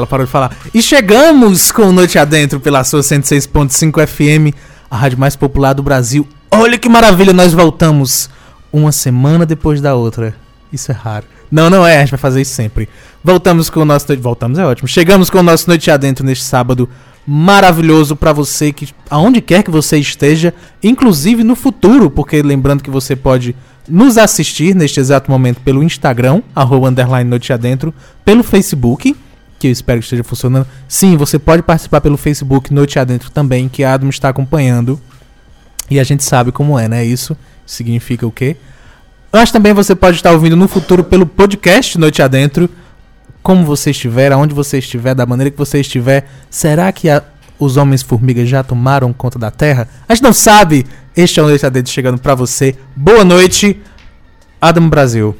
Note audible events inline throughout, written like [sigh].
Ela parou de falar. E chegamos com Noite Adentro pela sua 106.5 FM, a rádio mais popular do Brasil. Olha que maravilha, nós voltamos uma semana depois da outra. Isso é raro. Não, não é, a gente vai fazer isso sempre. Voltamos com o nosso. Voltamos, é ótimo. Chegamos com o nosso Noite Adentro neste sábado maravilhoso para você que aonde quer que você esteja, inclusive no futuro, porque lembrando que você pode nos assistir neste exato momento pelo Instagram, arroba underline noite adentro, pelo Facebook, que eu espero que esteja funcionando. Sim, você pode participar pelo Facebook Noite Adentro também, que a Adam está acompanhando. E a gente sabe como é, né? Isso significa o quê? Mas também você pode estar ouvindo no futuro pelo podcast Noite Adentro, como você estiver, aonde você estiver, da maneira que você estiver. Será que a, os homens-formigas já tomaram conta da Terra? A gente não sabe. Este é o Noite Adentro chegando para você. Boa noite, Adam Brasil.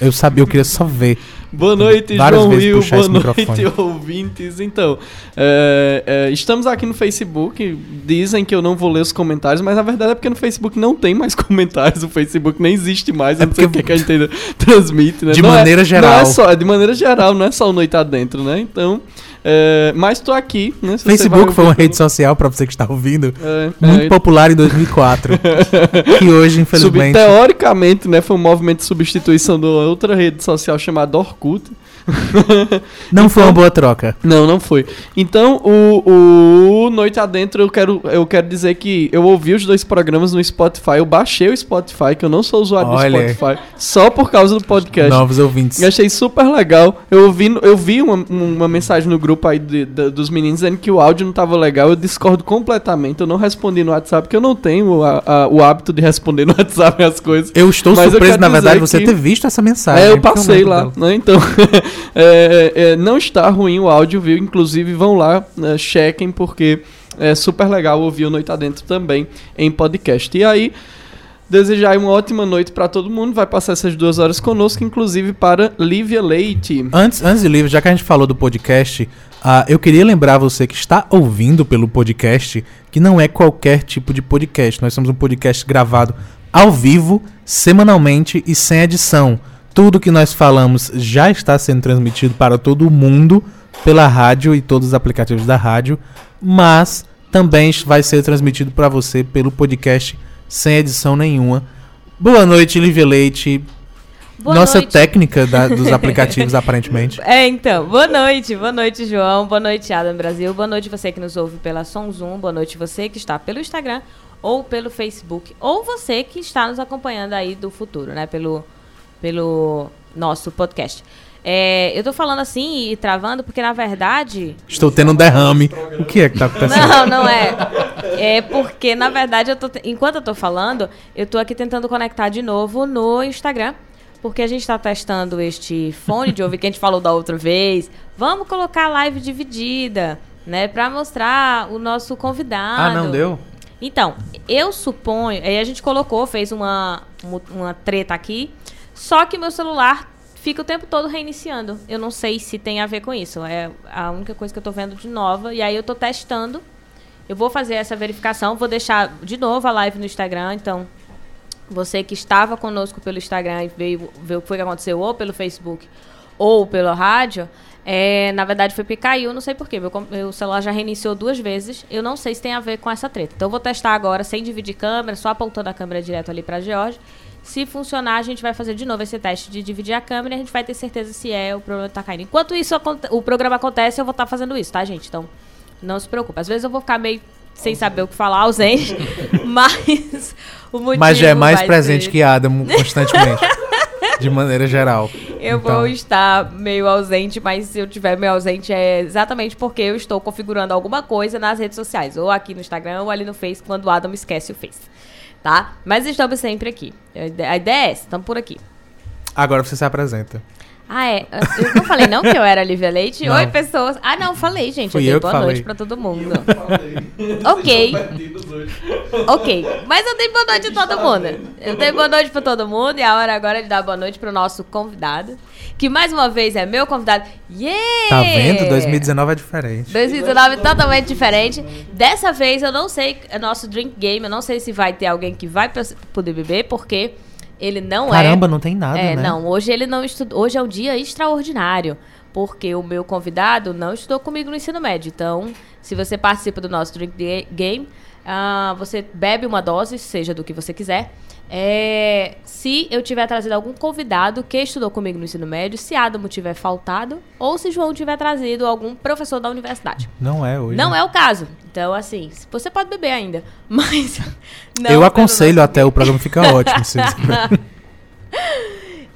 Eu sabia, eu queria só ver. Boa noite, Várias João Will. Boa noite, [laughs] ouvintes. Então, é, é, estamos aqui no Facebook. Dizem que eu não vou ler os comentários, mas a verdade é porque no Facebook não tem mais [laughs] comentários. O Facebook nem existe mais. É eu não sei o que, que a gente ainda [laughs] transmite, né? De não é- maneira é, geral. Não é só, é de maneira geral, não é só o Noite Adentro, né? Então. É, mas estou aqui, né? Facebook foi uma rede social para você que está ouvindo, é, muito é, popular em 2004, [laughs] que hoje infelizmente. Sub, teoricamente, né, foi um movimento de substituição de outra rede social chamada Orkut. [laughs] não então, foi uma boa troca. Não, não foi. Então, o, o Noite Adentro, eu quero, eu quero dizer que eu ouvi os dois programas no Spotify, eu baixei o Spotify, que eu não sou usuário Olha. do Spotify, só por causa do podcast. Novos ouvintes. Eu achei super legal. Eu, ouvi, eu vi uma, uma mensagem no grupo aí de, de, dos meninos dizendo que o áudio não estava legal. Eu discordo completamente. Eu não respondi no WhatsApp, porque eu não tenho a, a, o hábito de responder no WhatsApp as coisas. Eu estou Mas surpreso, eu na verdade, você ter visto essa mensagem. É, eu passei lá, né? Então, [laughs] é, é, não está ruim o áudio, viu? Inclusive, vão lá, né, chequem, porque é super legal ouvir o Noite Adentro também em podcast. E aí, desejar uma ótima noite para todo mundo. Vai passar essas duas horas conosco, inclusive para Lívia Leite. Antes, antes de Lívia, já que a gente falou do podcast, uh, eu queria lembrar você que está ouvindo pelo podcast que não é qualquer tipo de podcast. Nós somos um podcast gravado ao vivo, semanalmente e sem edição. Tudo que nós falamos já está sendo transmitido para todo o mundo pela rádio e todos os aplicativos da rádio, mas também vai ser transmitido para você pelo podcast sem edição nenhuma. Boa noite, Lívia Leite. Boa Nossa noite. técnica da, dos [laughs] aplicativos, aparentemente. É, então. Boa noite. Boa noite, João. Boa noite, Adam Brasil. Boa noite você que nos ouve pela Som Zoom. Boa noite você que está pelo Instagram ou pelo Facebook. Ou você que está nos acompanhando aí do futuro, né? Pelo pelo nosso podcast. É, eu tô falando assim e travando porque, na verdade. Estou tendo um derrame. O que é que tá acontecendo? Não, não é. É porque, na verdade, eu tô, enquanto eu tô falando, eu tô aqui tentando conectar de novo no Instagram. Porque a gente está testando este fone de ouvir que a gente falou da outra vez. Vamos colocar a live dividida, né? Pra mostrar o nosso convidado. Ah, não deu? Então, eu suponho. Aí a gente colocou, fez uma, uma treta aqui só que meu celular fica o tempo todo reiniciando. Eu não sei se tem a ver com isso. É a única coisa que eu tô vendo de nova. E aí eu tô testando. Eu vou fazer essa verificação. Vou deixar de novo a live no Instagram. Então, você que estava conosco pelo Instagram e veio ver o que foi que aconteceu, ou pelo Facebook, ou pela rádio, é, na verdade foi porque caiu, não sei porquê. Meu, meu celular já reiniciou duas vezes. Eu não sei se tem a ver com essa treta. Então eu vou testar agora sem dividir câmera, só apontando a câmera direto ali para George. Se funcionar, a gente vai fazer de novo esse teste de dividir a câmera e a gente vai ter certeza se é o problema tá caindo. Enquanto isso o programa acontece, eu vou estar tá fazendo isso, tá, gente? Então, não se preocupe. Às vezes eu vou ficar meio sem saber o que falar, ausente, [laughs] mas o motivo Mas já é mais presente que Adam constantemente. [laughs] de maneira geral. Eu então... vou estar meio ausente, mas se eu tiver meio ausente é exatamente porque eu estou configurando alguma coisa nas redes sociais, ou aqui no Instagram ou ali no Face, quando o Adam esquece o Face tá? Mas estamos sempre aqui. A ideia é essa, estamos por aqui. Agora você se apresenta. Ah, é. Eu não falei não que eu era Lívia Leite? Não. Oi, pessoas. Ah, não, falei, gente. Fui eu dei boa falei. noite pra todo mundo. [laughs] ok. ok. Mas eu dei boa noite a todo mundo. Eu dei boa noite pra todo mundo e a hora agora é de dar boa noite pro nosso convidado. Que mais uma vez é meu convidado. Yeah! Tá vendo? 2019 é diferente. 2019 é totalmente diferente. Dessa vez eu não sei, é nosso drink game, eu não sei se vai ter alguém que vai poder beber, porque ele não Caramba, é. Caramba, não tem nada, é, né? Não, hoje ele não estudou. Hoje é um dia extraordinário. porque o meu convidado não estudou comigo no ensino médio. Então, se você participa do nosso Drink Game, ah, você bebe uma dose, seja do que você quiser. É, se eu tiver trazido algum convidado que estudou comigo no ensino médio, se Adamo tiver faltado, ou se João tiver trazido algum professor da universidade. Não é hoje. Não é o caso. Então, assim, você pode beber ainda, [laughs] mas. não eu aconselho nosso até o programa ficar [laughs] ótimo. se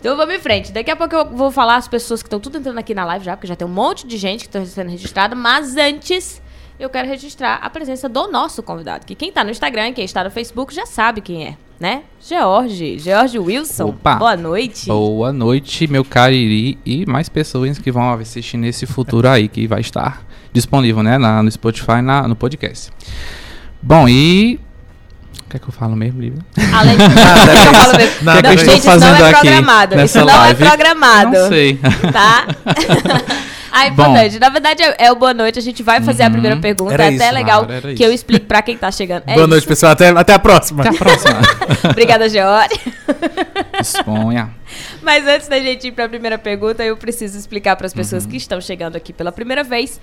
Então vamos em frente. Daqui a pouco eu vou falar as pessoas que estão tudo entrando aqui na live já, porque já tem um monte de gente que está sendo registrada, mas antes eu quero registrar a presença do nosso convidado, que quem está no Instagram, quem está no Facebook já sabe quem é, né? George, George Wilson. Opa. Boa noite. Boa noite, meu cariri e mais pessoas que vão assistir nesse futuro aí, que vai estar disponível, né, na, no Spotify, na, no podcast. Bom, e... O que é que eu falo mesmo, Lívia? Além [laughs] de Nada, eu falo mesmo. nada, Não, gente, isso não é programado. Isso não live? é programado. Não sei. Tá? [laughs] Ah, importante. Na verdade, é, é o boa noite. A gente vai fazer a Uhum. primeira pergunta. Era é até isso, legal que isso. eu explique pra quem tá chegando. [laughs] É Boa noite, isso. pessoal. Até, até a próxima. Até a próxima. [laughs] Obrigada, George. [laughs] Exponha. Mas antes da gente ir para a primeira pergunta, eu preciso explicar para as pessoas que estão chegando aqui pela primeira vez,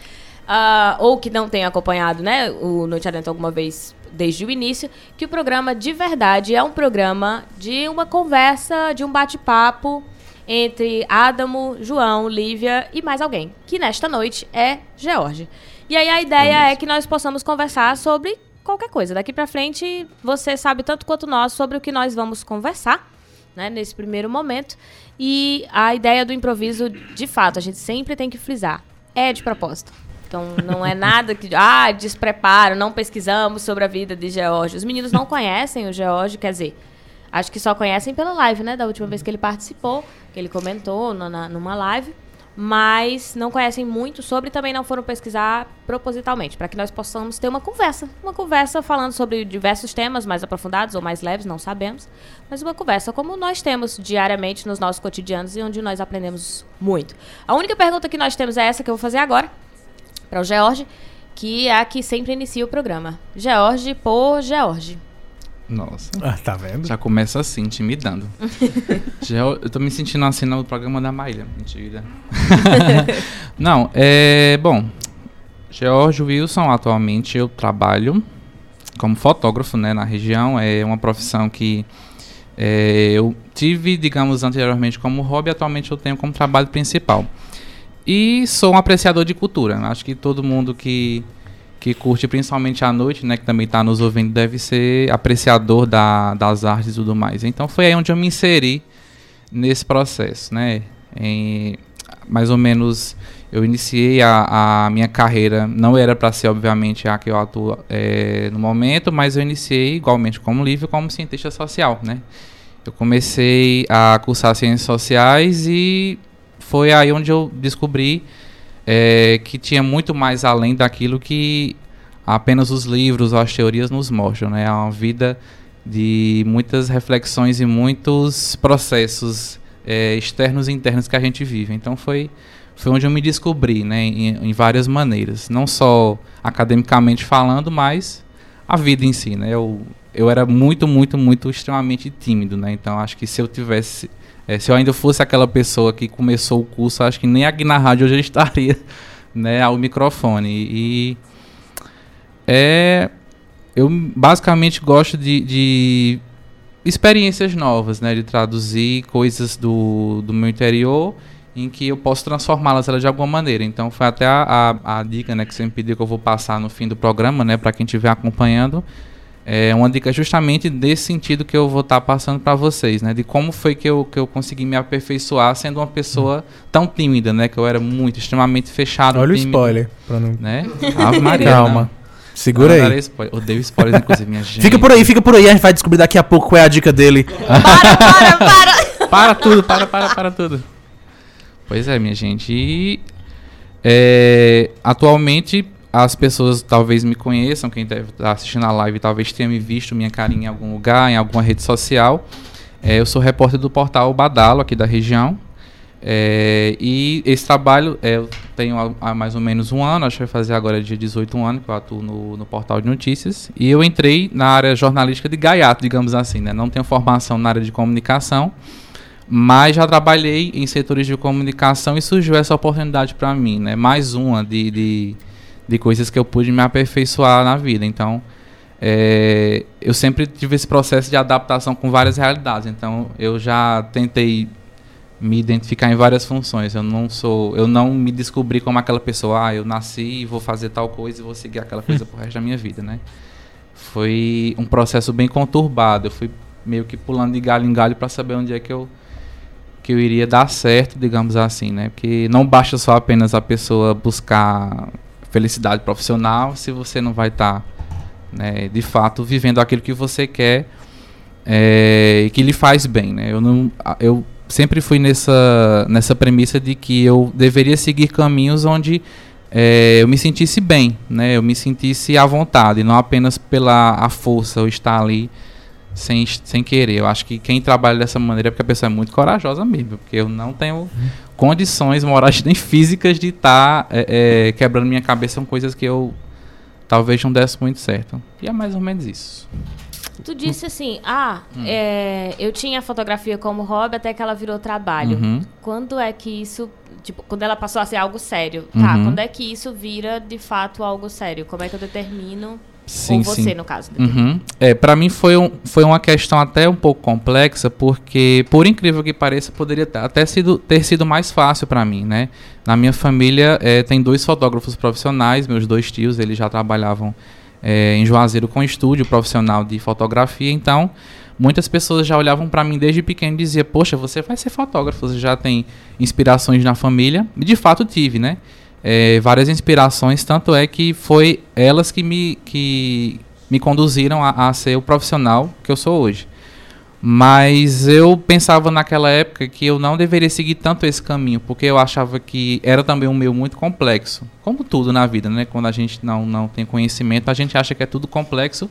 ah, ou que não têm acompanhado né, o Noite Adentro alguma vez desde o início, que o programa de verdade é um programa de uma conversa, de um bate-papo entre Adamo, João, Lívia e mais alguém, que nesta noite é George. E aí a ideia é que nós possamos conversar sobre qualquer coisa. Daqui para frente, você sabe tanto quanto nós sobre o que nós vamos conversar né, nesse primeiro momento. E a ideia do improviso, de fato, a gente sempre tem que frisar, é de propósito. Então, não é nada que, [laughs] ah, despreparo, não pesquisamos sobre a vida de George. Os meninos não conhecem o George, quer dizer, acho que só conhecem pela live, né, da última vez que ele participou, que ele comentou no- na- numa live, mas não conhecem muito sobre e também não foram pesquisar propositalmente, para que nós possamos ter uma conversa. Uma conversa falando sobre diversos temas mais aprofundados ou mais leves, não sabemos, mas uma conversa como nós temos diariamente nos nossos cotidianos e onde nós aprendemos muito. A única pergunta que nós temos é essa que eu vou fazer agora, para o George, que é a que sempre inicia o programa. George por George. Nossa. Ah, tá vendo? Já começa assim, intimidando. [laughs] Já, eu tô me sentindo assim no programa da Maíra. Mentira. [laughs] Não, é. Bom, George Wilson, atualmente eu trabalho como fotógrafo né, na região. É uma profissão que é, eu tive, digamos, anteriormente como hobby, atualmente eu tenho como trabalho principal. E sou um apreciador de cultura. Acho que todo mundo que, que curte, principalmente à noite, né, que também está nos ouvindo, deve ser apreciador da, das artes e tudo mais. Então foi aí onde eu me inseri nesse processo, né? Em, mais ou menos eu iniciei a, a minha carreira, não era para ser obviamente a que eu atuo eh, no momento, mas eu iniciei igualmente como livre como cientista social, né? Eu comecei a cursar ciências sociais e foi aí onde eu descobri eh, que tinha muito mais além daquilo que apenas os livros ou as teorias nos mostram, né? É uma vida de muitas reflexões e muitos processos eh, externos e internos que a gente vive. Então foi foi onde eu me descobri, né, em, em várias maneiras, não só academicamente falando, mas a vida em si, né? Eu eu era muito, muito, muito extremamente tímido, né? Então acho que se eu tivesse eh, se eu ainda fosse aquela pessoa que começou o curso, acho que nem aqui na rádio eu já [laughs] estaria, né, ao microfone. E é eu basicamente gosto de, de experiências novas, né? De traduzir coisas do, do meu interior em que eu posso transformá-las de alguma maneira. Então foi até a, a, a dica né, que você me pediu que eu vou passar no fim do programa, né? Para quem estiver acompanhando. É uma dica justamente desse sentido que eu vou estar passando para vocês, né? De como foi que eu, que eu consegui me aperfeiçoar sendo uma pessoa tão tímida, né? Que eu era muito, extremamente fechado. Olha o tímido, spoiler. pra não- Né? Ave Maria, Calma. não. Segura Não aí. darei spoiler. Odeio spoilers, inclusive, minha gente. [laughs] Fica por aí, fica por aí. A gente vai descobrir daqui a pouco qual é a dica dele. Para, para, para! [laughs] Para tudo, para, para, para tudo. Pois é, minha gente. E é, atualmente as pessoas talvez me conheçam, quem deve estar assistindo a live talvez tenha me visto minha carinha em algum lugar, em alguma rede social. É, eu sou repórter do portal Badalo, aqui da região. É, e esse trabalho é, eu tenho há, mais ou menos um ano, acho que vai fazer agora dia 18 anos que eu atuo no, no portal de notícias. E eu entrei na área jornalística de gaiato, digamos assim, né? Não tenho formação na área de comunicação, Mas já trabalhei em setores de comunicação e surgiu essa oportunidade para mim, né? Mais uma de, de, de, coisas que eu pude me aperfeiçoar na vida. Então, é, eu sempre tive esse processo de adaptação com várias realidades. Então, eu já tentei me identificar em várias funções. Eu não sou, eu não me descobri como aquela pessoa, ah, eu nasci e vou fazer tal coisa e vou seguir aquela coisa pro resto da minha vida, né? Foi um processo bem conturbado. Eu fui meio que pulando de galho em galho para saber onde é que eu que eu iria dar certo, digamos assim, né? Porque não basta só apenas a pessoa buscar felicidade profissional se você não vai estar, tá, né, de fato, vivendo aquilo que você quer é, e que lhe faz bem, né? Eu não, eu sempre fui nessa nessa premissa de que eu deveria seguir caminhos onde é, eu me sentisse bem, né? Eu me sentisse à vontade, não apenas pela a força eu estar ali sem, sem querer. Eu acho que quem trabalha dessa maneira é porque a pessoa é muito corajosa mesmo, porque eu não tenho condições morais [laughs] nem físicas de estar tá, é, é, quebrando minha cabeça com coisas que eu talvez não desse muito certo. E é mais ou menos isso. Tu disse assim, ah, hum. é, eu tinha fotografia como hobby até que ela virou trabalho. Uhum. Quando é que isso, tipo, quando ela passou a ser algo sério? Tá, uhum. Quando é que isso vira de fato algo sério? Como é que eu determino Sim, você, sim. no caso. Uhum. É, para mim foi, um, foi uma questão até um pouco complexa, porque, por incrível que pareça, poderia até sido, ter sido mais fácil para mim, né? Na minha família é, tem dois fotógrafos profissionais, meus dois tios, eles já trabalhavam é, em Juazeiro com estúdio profissional de fotografia, então muitas pessoas já olhavam para mim desde pequeno e diziam, poxa, você vai ser fotógrafo, você já tem inspirações na família, e de fato tive, né? É, várias inspirações, tanto é que foi elas que me, que me conduziram a, a, ser o profissional que eu sou hoje. Mas eu pensava naquela época que eu não deveria seguir tanto esse caminho, porque eu achava que era também um meio muito complexo. Como tudo na vida, né? Quando a gente não, não tem conhecimento, a gente acha que é tudo complexo.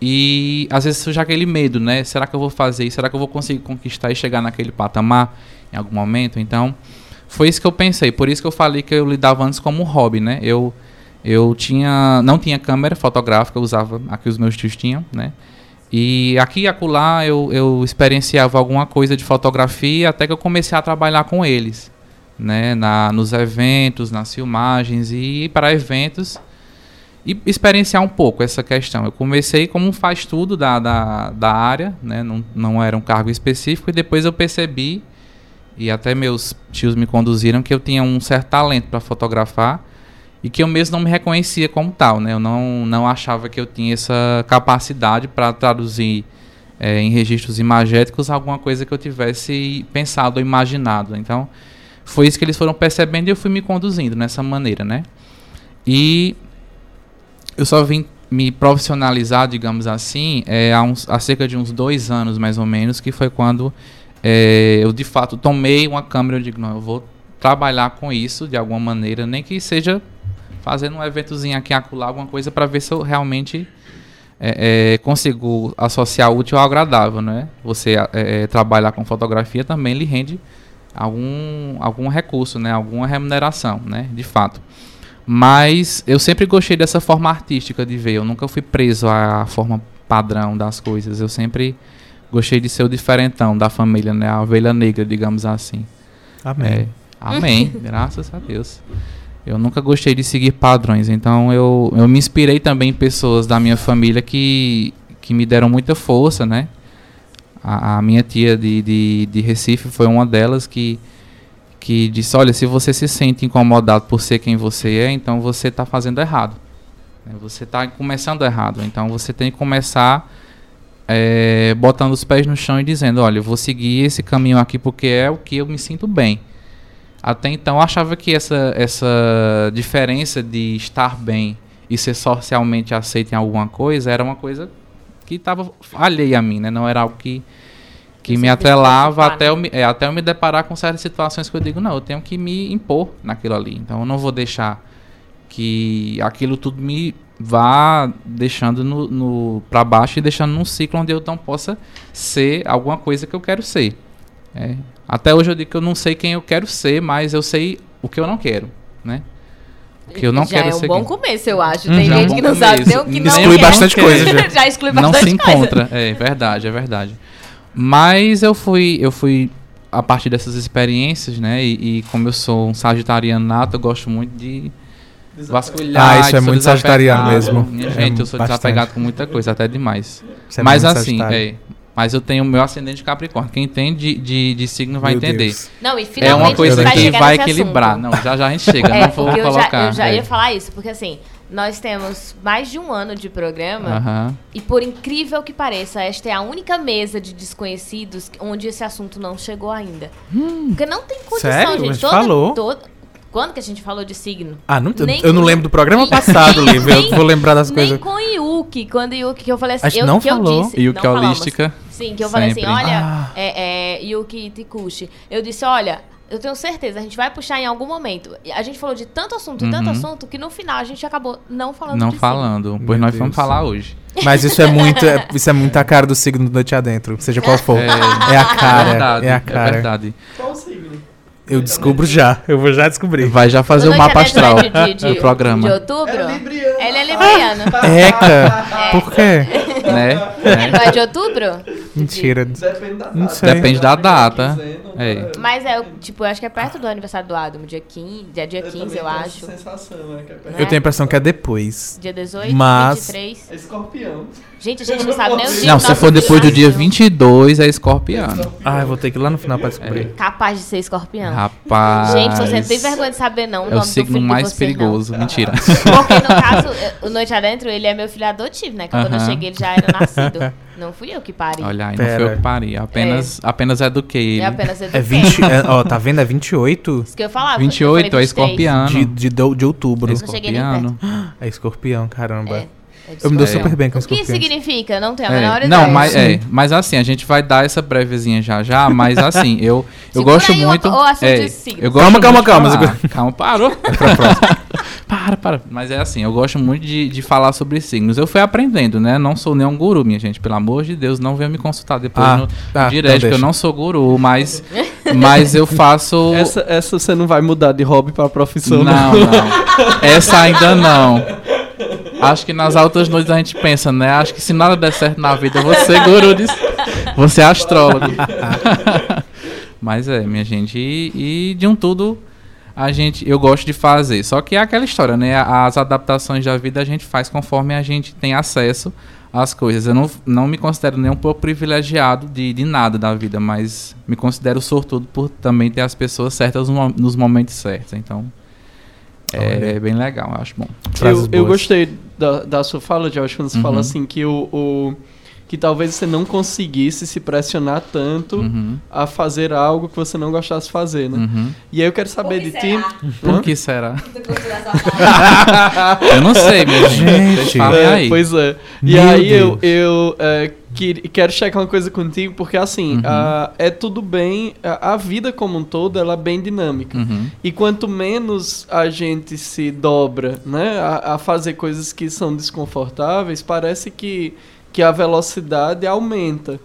E às vezes surge aquele medo, né? Será que eu vou fazer isso? Será que eu vou conseguir conquistar e chegar naquele patamar em algum momento? Então, foi isso que eu pensei. Por isso que eu falei que eu lidava antes como hobby, né? Eu, eu tinha, não tinha câmera fotográfica, eu usava a que os meus tios tinham, né? E aqui e acolá eu, eu experienciava alguma coisa de fotografia até que eu comecei a trabalhar com eles, né? Na, nos eventos, nas filmagens e para eventos e experienciar um pouco essa questão. Eu comecei como um faz tudo da, da, da área, né? não, não era um cargo específico, e depois eu percebi e até meus tios me conduziram que eu tinha um certo talento para fotografar e que eu mesmo não me reconhecia como tal, né? Eu não, não achava que eu tinha essa capacidade para traduzir é, em registros imagéticos alguma coisa que eu tivesse pensado ou imaginado. Então, foi isso que eles foram percebendo e eu fui me conduzindo nessa maneira, né? E eu só vim me profissionalizar, digamos assim, é, há, uns, há cerca de uns dois anos, mais ou menos, que foi quando é, eu de fato tomei uma câmera e digo, não, eu vou trabalhar com isso de alguma maneira, nem que seja fazendo um eventozinho aqui acolá, alguma coisa para ver se eu realmente é, é, consigo associar útil ao agradável, né? Você é, é, trabalhar com fotografia também lhe rende algum, algum recurso, né? Alguma remuneração, né? De fato. Mas eu sempre gostei dessa forma artística de ver. Eu nunca fui preso à forma padrão das coisas. Eu sempre gostei de ser o diferentão da família, né? A ovelha negra, digamos assim. Amém. É, amém, [laughs] graças a Deus. Eu nunca gostei de seguir padrões, então eu, eu me inspirei também em pessoas da minha família que, que me deram muita força, né? A, a minha tia de, de, de Recife foi uma delas que, que disse: Olha, se você se sente incomodado por ser quem você é, então você está fazendo errado. Né? Você está começando errado. Então você tem que começar é, botando os pés no chão e dizendo, olha, eu vou seguir esse caminho aqui porque é o que eu me sinto bem. Até então eu achava que essa, essa diferença de estar bem e ser socialmente aceito em alguma coisa era uma coisa que estava alheia a mim, né? Não era algo que, que me atrelava até eu me, é, até eu me deparar com certas situações que eu digo, não, eu tenho que me impor naquilo ali. Então eu não vou deixar que aquilo tudo me vá deixando no, no para baixo e deixando num ciclo onde eu não possa ser alguma coisa que eu quero ser. É. Até hoje eu digo que eu não sei quem eu quero ser, mas eu sei o que eu não quero, né? O que eu não já quero é um ser bom começo, eu acho. Tem é gente é um que não começo. sabe nem o que não Exclui bastante [laughs] coisa já. já exclui bastante coisa. Não se encontra, é verdade, é verdade. Mas eu fui, eu fui a partir dessas experiências, né? E, e como eu sou um sagitariano nato, eu gosto muito de vasculhar. Ah, isso é muito sagitariano mesmo. Minha É gente, eu sou bastante. desapegado com muita coisa, até demais. É mas assim, é. Mas eu tenho o meu ascendente Capricórnio. Quem tem de, de, de signo vai Meu entender. Deus. Não, e É finalmente uma coisa você vai que vai equilibrar. assunto. Não, já já a gente chega, [laughs] É, não vou eu já, colocar. eu já é. ia falar isso, porque assim, nós temos mais de um ano de programa Aham. e por incrível que pareça, esta é a única mesa de desconhecidos onde esse assunto não chegou ainda. Porque não tem condição, Hum. Sério? gente. Toda- falou? toda- Quando que a gente falou de signo? Ah, não, Nem eu não com- lembro do programa [laughs] nem- passado, nem- Lívia. Eu nem- vou lembrar das Nem coisas. com Yuki, quando Yuki, que eu falei assim, A gente eu, não que falou. eu disse. Que não falamos. holística? Sim, que eu falei assim, Sempre. olha, Ah. é, é, Yuki Tikushi. Eu disse, olha, eu tenho certeza, a gente vai puxar em algum momento. A gente falou de tanto assunto e tanto Uhum. assunto que no final a gente acabou não falando Não de falando. Pois Meu nós vamos Deus. falar hoje. Mas isso é muito, é- isso é muito a cara do signo do Noite Adentro, seja qual for. É, a cara, verdade, é a cara. verdade. Qual o signo? Eu descubro já, eu vou já descobrir. Vai já fazer o mapa astral é de, de, do programa. De outubro? É libriano. Ele é libriano. Eca, por quê? [laughs] né? [laughs] Não é de outubro? Mentira. Depende da Não data. sei. Depende da data. Quinzena, É. né? Mas é, tipo, eu acho que é perto do aniversário do Adam, dia 15, dia, dia 15, também eu tenho acho. sensação, né? É. Eu tenho a impressão que é depois. Dia 18, Mas- 23. É escorpião. Gente, a gente não sabe nem o dia Não, se for depois do dia nasceu. 22, é escorpiano. Ah, eu vou ter que ir lá no final pra descobrir. Capaz de ser escorpião. Rapaz. Gente, você não tem vergonha de saber não o É nome o do signo mais perigoso. Mentira. Não. Porque no caso, o Noite Adentro, ele é meu filho adotivo, né? Que quando eu Aham. cheguei ele já era nascido. [laughs] Não fui eu que parei. Olha aí, não Pera. foi eu que parei. Apenas, apenas eduquei É ele. apenas É eduquei. 20, é, ó, tá vendo? É 28 Isso que eu falava. 28 eu é falei 23. escorpiano. de, de, do- de outubro. É escorpiano. [gasps] É escorpião, caramba. É, é Eu me dou É. super bem com O que escorpião. significa? Não tenho a É, menor ideia. Não, mas, é, mas assim, a gente vai dar essa brevezinha já já, mas assim, eu, eu Segura gosto aí o- muito. o assunto é, eu gosto Calma, calma, muito calma, falar- Calma, parou. [laughs] para, para. Mas é assim, eu gosto muito de, de falar sobre signos. Eu fui aprendendo, né? Não sou nenhum guru, minha gente. Pelo amor de Deus, não venha me consultar depois Ah, no tá, direct, então que eu não sou guru, mas, mas eu faço. [laughs] Essa, essa você não vai mudar de hobby pra profissão, Não, não. [laughs] Essa ainda não. Acho que nas altas noites a gente pensa, né? Acho que se nada der certo na vida, você é guru de... Você é astrólogo. [laughs] Mas é, minha gente. E, e de um tudo, a gente, eu gosto de fazer. Só que é aquela história, né? As adaptações da vida a gente faz conforme a gente tem acesso às coisas. Eu não, não me considero nem um pouco privilegiado de, de nada da vida, mas me considero sortudo por também ter as pessoas certas no- nos momentos certos. Então, é Olha. bem legal, eu acho bom. Eu, eu gostei da, da sua fala, Josh, quando você Uhum. fala assim que o, o- que talvez você não conseguisse se pressionar tanto Uhum, a fazer algo que você não gostasse de fazer, né? uhum. E aí eu quero saber de ti. Por Hã? que será? [laughs] [laughs] Eu não sei, minha gente. É, aí. Pois é. E Meu aí eu, Deus. eu é, que- quero checar uma coisa contigo, porque assim, Uhum. a- é tudo bem, a, a vida como um todo, ela é bem dinâmica. Uhum. E quanto menos a gente se dobra, né, a, a fazer coisas que são desconfortáveis, parece que, que a velocidade aumenta.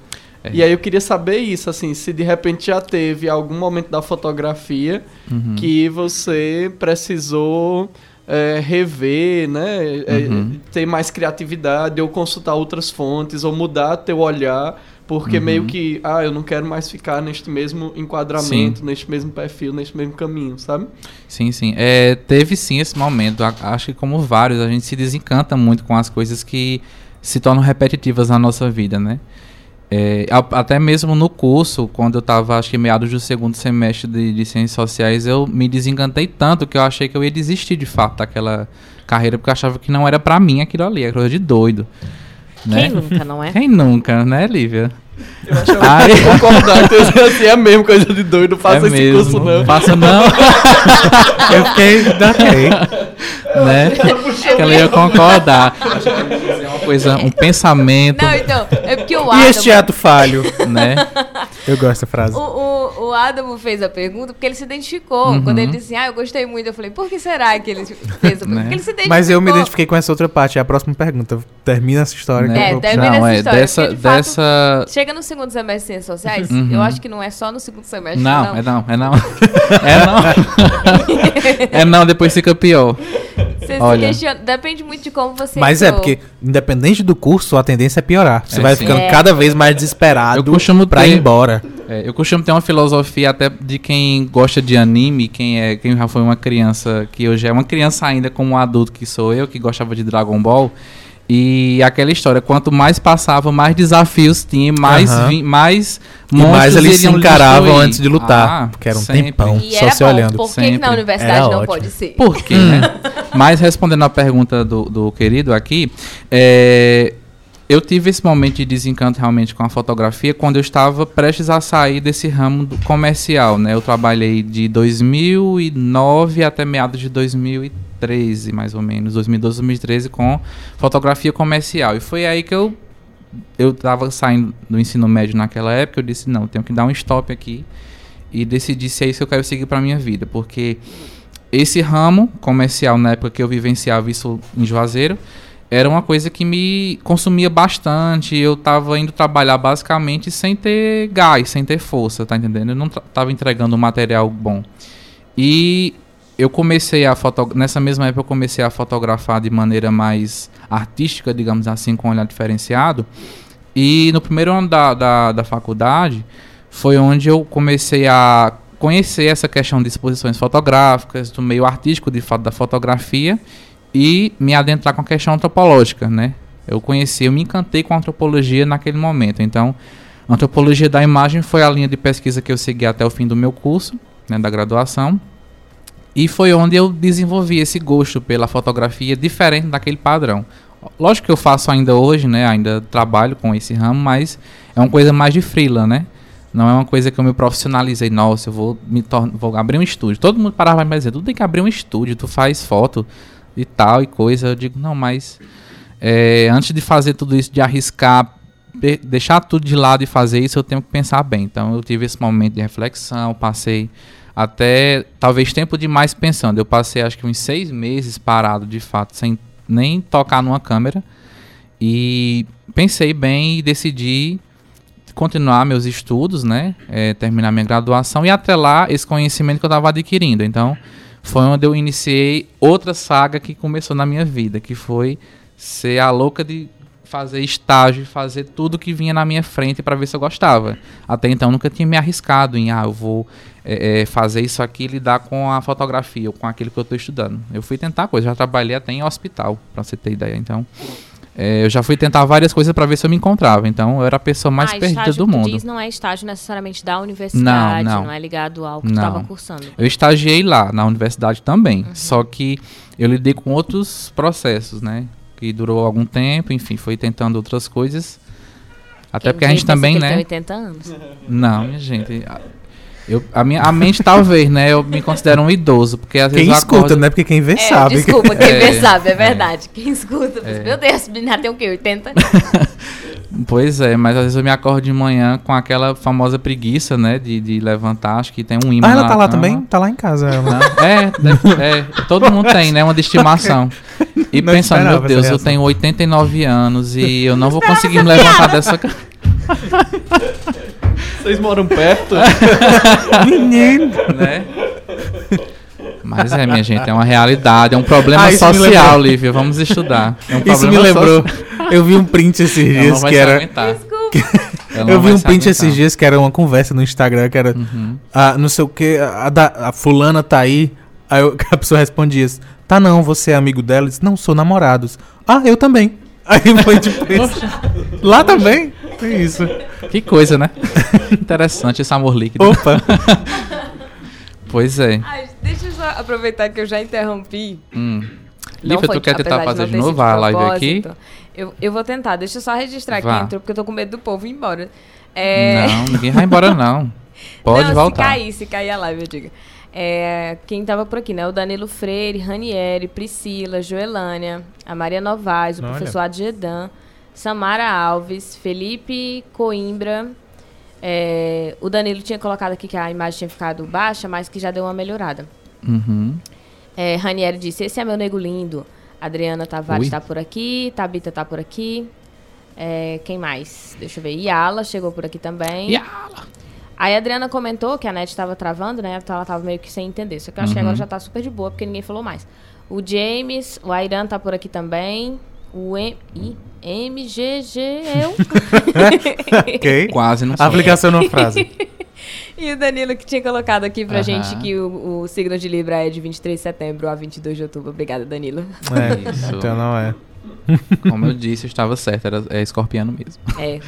É. E aí eu queria saber isso, assim, se de repente já teve algum momento da fotografia Uhum. que você precisou é, rever, né, é, Uhum. ter mais criatividade, ou consultar outras fontes, ou mudar teu olhar, porque Uhum. meio que, ah, eu não quero mais ficar neste mesmo enquadramento, neste mesmo perfil, neste mesmo caminho, sabe? Sim, sim. É, teve sim esse momento. Acho que como vários, a gente se desencanta muito com as coisas que se tornam repetitivas na nossa vida, né? É, até mesmo no curso, quando eu estava, acho que meados do segundo semestre de, de Ciências Sociais, eu me desencantei tanto que eu achei que eu ia desistir de fato daquela carreira, porque eu achava que não era pra mim aquilo ali, era coisa de doido. Né? Quem nunca, não é? Quem nunca, né, Lívia? Eu acho que Ai. eu vou concordar, que assim, é mesmo coisa de doido, faça é esse mesmo. curso não. Faça não, [laughs] Eu fiquei. Ok. né? que ela ia concordar. [laughs] Acho que dizer uma coisa, um [laughs] pensamento, Não, então, é porque o E Adam... este ato falho? né? Eu gosto da frase. O, o, o Adamo fez a pergunta porque ele se identificou. Uhum. Quando ele disse, ah, eu gostei muito, eu falei, por que será que ele fez a pergunta? Né? Porque ele se identificou. Mas eu me identifiquei com essa outra parte. É a próxima pergunta. Termina essa história. Né? É, vou termina. Não, essa é história, dessa, porque, de fato, dessa. Chega no segundo semestre de Ciências Sociais, Uhum. eu acho que não é só no segundo semestre, Não, não. é não, é não. [laughs] É não. [laughs] [laughs] é não, depois fica pior. Você se questiona- Depende muito de como você Mas é, entrou. porque, independente do curso, a tendência é piorar. Você É, vai sim. ficando É. cada vez mais desesperado Eu costumo pra ter- ir embora. É, eu costumo ter uma filosofia até de quem gosta de anime, quem é quem já foi uma criança, que hoje é uma criança ainda como um adulto que sou eu, que gostava de Dragon Ball. E aquela história, quanto mais passava, mais desafios tinha, mais, Aham. vi- mais E mais eles se encaravam destruir. antes de lutar. Ah, porque era um sempre. tempão E só era se bom, olhando. por que que na sempre. universidade Era não ótimo. pode ser? Por quê, Hum. né? Mas respondendo a pergunta do, do querido aqui, é, eu tive esse momento de desencanto realmente com a fotografia quando eu estava prestes a sair desse ramo comercial, né? Eu trabalhei de 2009 até meados de 2013, mais ou menos, 2012, 2013 com fotografia comercial. E foi aí que eu eu estava saindo do ensino médio naquela época, eu disse, não, tenho que dar um stop aqui e decidi se é isso que eu quero seguir para minha vida, porque esse ramo comercial na época que eu vivenciava isso em Juazeiro era uma coisa que me consumia bastante. Eu tava indo trabalhar basicamente sem ter gás, sem ter força, tá entendendo? Eu não tra- tava entregando material bom. E eu comecei a foto nessa mesma época eu comecei a fotografar de maneira mais artística, digamos assim, com um olhar diferenciado. E no primeiro ano da, da, da faculdade foi onde eu comecei a conhecer essa questão de exposições fotográficas, do meio artístico de fato da fotografia e me adentrar com a questão antropológica, né? Eu conheci, eu me encantei com a antropologia naquele momento. Então, a antropologia da imagem foi a linha de pesquisa que eu segui até o fim do meu curso, né, da graduação. E foi onde eu desenvolvi esse gosto pela fotografia diferente daquele padrão. Lógico que eu faço ainda hoje, né? Ainda trabalho com esse ramo, mas é uma coisa mais de freela, né? Não é uma coisa que eu me profissionalizei. Nossa, eu vou me vou abrir um estúdio. Todo mundo parava me dizer, tu tem que abrir um estúdio, tu faz foto e tal e coisa. Eu digo, não, mas é, antes de fazer tudo isso, de arriscar, de- deixar tudo de lado e fazer isso, eu tenho que pensar bem. Então eu tive esse momento de reflexão, passei até talvez tempo demais pensando. Eu passei acho que uns seis meses parado de fato, sem nem tocar numa câmera. E pensei bem e decidi continuar meus estudos, né? eh, terminar minha graduação e atrelar esse conhecimento que eu estava adquirindo. Então, foi onde eu iniciei outra saga que começou na minha vida, que foi ser a louca de fazer estágio, fazer tudo que vinha na minha frente para ver se eu gostava. Até então, nunca tinha me arriscado em, ah, eu vou eh, eh, fazer isso aqui e lidar com a fotografia ou com aquilo que eu estou estudando. Eu fui tentar coisas, já trabalhei até em hospital, para você ter ideia. Então, eh, eu já fui tentar várias coisas para ver se eu me encontrava. Então, eu era a pessoa mais ah, perdida do mundo. diz não é estágio necessariamente da universidade, Não, não, não. é ligado ao que estava cursando. Eu estagiei lá, na universidade também. Só que eu lidei com outros processos, né? Que durou algum tempo, enfim, foi tentando outras coisas. Até Quem porque a gente também, né? Tem 80 anos. Não, minha gente. A- Eu, a, minha, a mente talvez, né? Eu me considero um idoso, porque às Quem vezes eu escuta, acordo- né? Porque quem vê É, sabe. desculpa, quem É, vê sabe, é é. verdade. Quem escuta, É. meu Deus, já tem o quê? 80? [laughs] Pois é, mas às vezes eu me acordo de manhã com aquela famosa preguiça, né? De, de levantar, acho que tem um imã Ah, ela na tá lá cama. também? Tá lá em casa. ela. Não, é, é, todo mundo tem, né? Uma de estimação. [laughs] E Não pensando, meu Deus, eu tenho 89 anos e eu não vou conseguir me levantar dessa cama. [laughs] Vocês moram perto? [laughs] Menino. né? Mas é, minha gente, é uma realidade, é um problema Ah, social. Lívia, vamos estudar. É um Isso me lembrou. social. Eu vi um print esses Ela não dias vai que se era. Eu vi um print esses dias que era uma conversa no Instagram que era. Uhum. Ah, não sei o que, a, da- a fulana tá aí. Aí eu- [laughs] a pessoa respondia isso. Tá não, você é amigo dela? Eu disse, não, sou namorados. Ah, eu também. Aí foi tipo [laughs] isso. Lá também? É isso. Que coisa, né? [laughs] Interessante esse amor líquido. Opa. [laughs] Pois é. Ai, deixa eu só aproveitar que eu já interrompi. Hum. Foi tu quer tentar de fazer de ter novo a live aqui? Eu, eu vou tentar, deixa eu só registrar Vá. quem entrou, porque eu tô com medo do povo ir embora. É... Não, ninguém vai embora, não. [laughs] Pode não, voltar. Se cair, se cair a live, eu digo. É, quem tava por aqui, né? O Danilo Freire, Ranieri, Priscila, Joelânia, a Maria Novaes, o Olha. professor Adjedan, Samara Alves, Felipe Coimbra. É, o Danilo tinha colocado aqui que a imagem tinha ficado baixa, mas que já deu uma melhorada. Uhum. É, Ranieri disse: Esse é meu nego lindo. Adriana Tavares Ui. tá por aqui. Tabita tá por aqui. É, quem mais? Deixa eu ver. Yala chegou por aqui também. Yala. Aí a Adriana comentou que a net estava travando, né? Então ela tava meio que sem entender. Só que eu acho que Uhum. agora já tá super de boa, porque ninguém falou mais. O James, o Airan tá por aqui também. O M... Ih, MGG, eu. [laughs] ok. Quase não sou. aplicação numa [laughs] frase. E o Danilo que tinha colocado aqui pra Aham. gente que o, o signo de Libra é de 23 de setembro a 22 de outubro. Obrigada, Danilo. É, Isso. então não é. Como eu disse, eu estava certo, era, é escorpiano mesmo. É.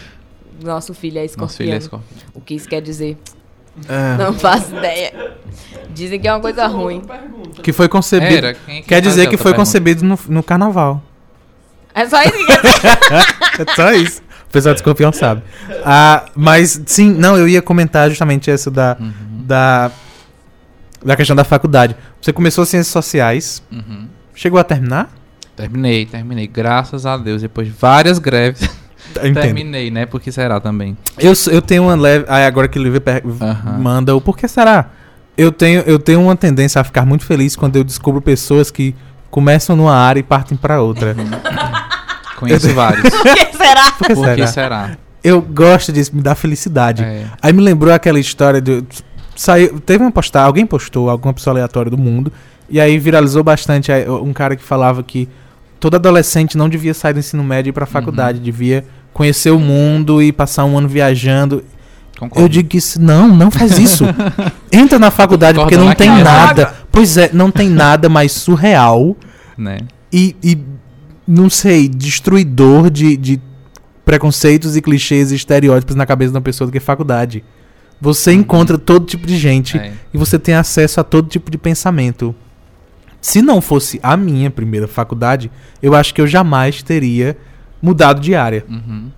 Nosso filho é escorpião. Nosso filho é escorpiano. O que isso quer dizer? É, Não faço ideia. Dizem que é uma coisa ruim. que foi concebido. Era, quem é que Quer dizer que foi pergunta? concebido no, no carnaval. É só isso que. [laughs] É só isso. O pessoal de escorpião sabe. Ah, mas sim, não, eu ia comentar justamente isso da, Uhum, da, da questão da faculdade. Você começou ciências sociais, uhum. chegou a terminar? Terminei, terminei. Graças a Deus. Depois de várias greves, entendo. terminei, né? Porque será também. Eu, eu tenho uma leve. Aí agora que o per- Aham. manda o por que será? Eu tenho, eu tenho uma tendência a ficar muito feliz quando eu descubro pessoas que começam numa área e partem para outra. Conheço vários. [laughs] Por que será? Por que será? será? Eu gosto disso, me dá felicidade. É. Aí me lembrou aquela história de. Saiu, teve uma postagem, alguém postou, alguma pessoa aleatória do mundo, e aí viralizou bastante aí, um cara que falava que todo adolescente não devia sair do ensino médio e ir pra faculdade, devia conhecer o mundo e passar um ano viajando. Concordo. Eu digo que isso, não, não faz isso. [laughs] Entra na faculdade porque não tem é nada. Pois é, não tem nada mais surreal Né? e, e, não sei, destruidor de, de preconceitos e clichês e estereótipos na cabeça de uma pessoa do que faculdade. Você encontra todo tipo de gente É. e você tem acesso a todo tipo de pensamento. Se não fosse a minha primeira faculdade, eu acho que eu jamais teria mudado de área. Uhum.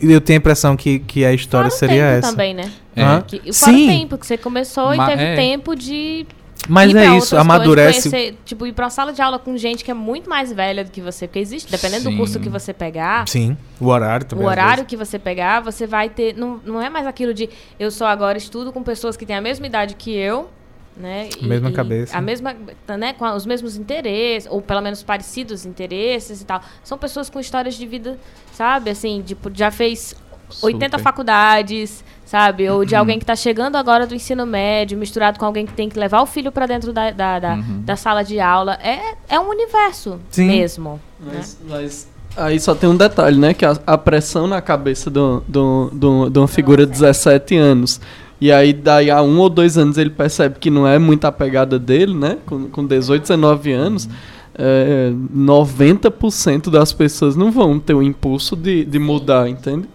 E eu tenho a impressão que, que a história Fora o seria tempo essa. também, né? É. Que, fora Sim. o tempo que você começou Ma- e teve é. tempo de Mas é isso, amadurece. coisas, conhecer, tipo, ir pra uma sala de aula com gente que é muito mais velha do que você. Porque existe, dependendo do Sim. curso que você pegar, Sim, o horário também. o horário que você pegar, você vai ter. Não, não é mais aquilo de eu só agora estudo com pessoas que têm a mesma idade que eu. Né? Mesma cabeça. A mesma, né? Com os mesmos interesses, ou pelo menos parecidos interesses e tal. São pessoas com histórias de vida, sabe? Assim, tipo, já fez 80 Super. faculdades, sabe? Ou de alguém que está chegando agora do ensino médio, misturado com alguém que tem que levar o filho para dentro da, da, da, Uhum. da sala de aula. É, é um universo Sim. mesmo. né? Mas, mas aí só tem um detalhe, né? Que a, a pressão na cabeça do, do, do, de uma figura de 17 anos. E aí, daí a um ou dois anos ele percebe que não é muito a pegada dele, né? Com, com 18, 19 anos. É, 90% das pessoas não vão ter o impulso de, de mudar, entende?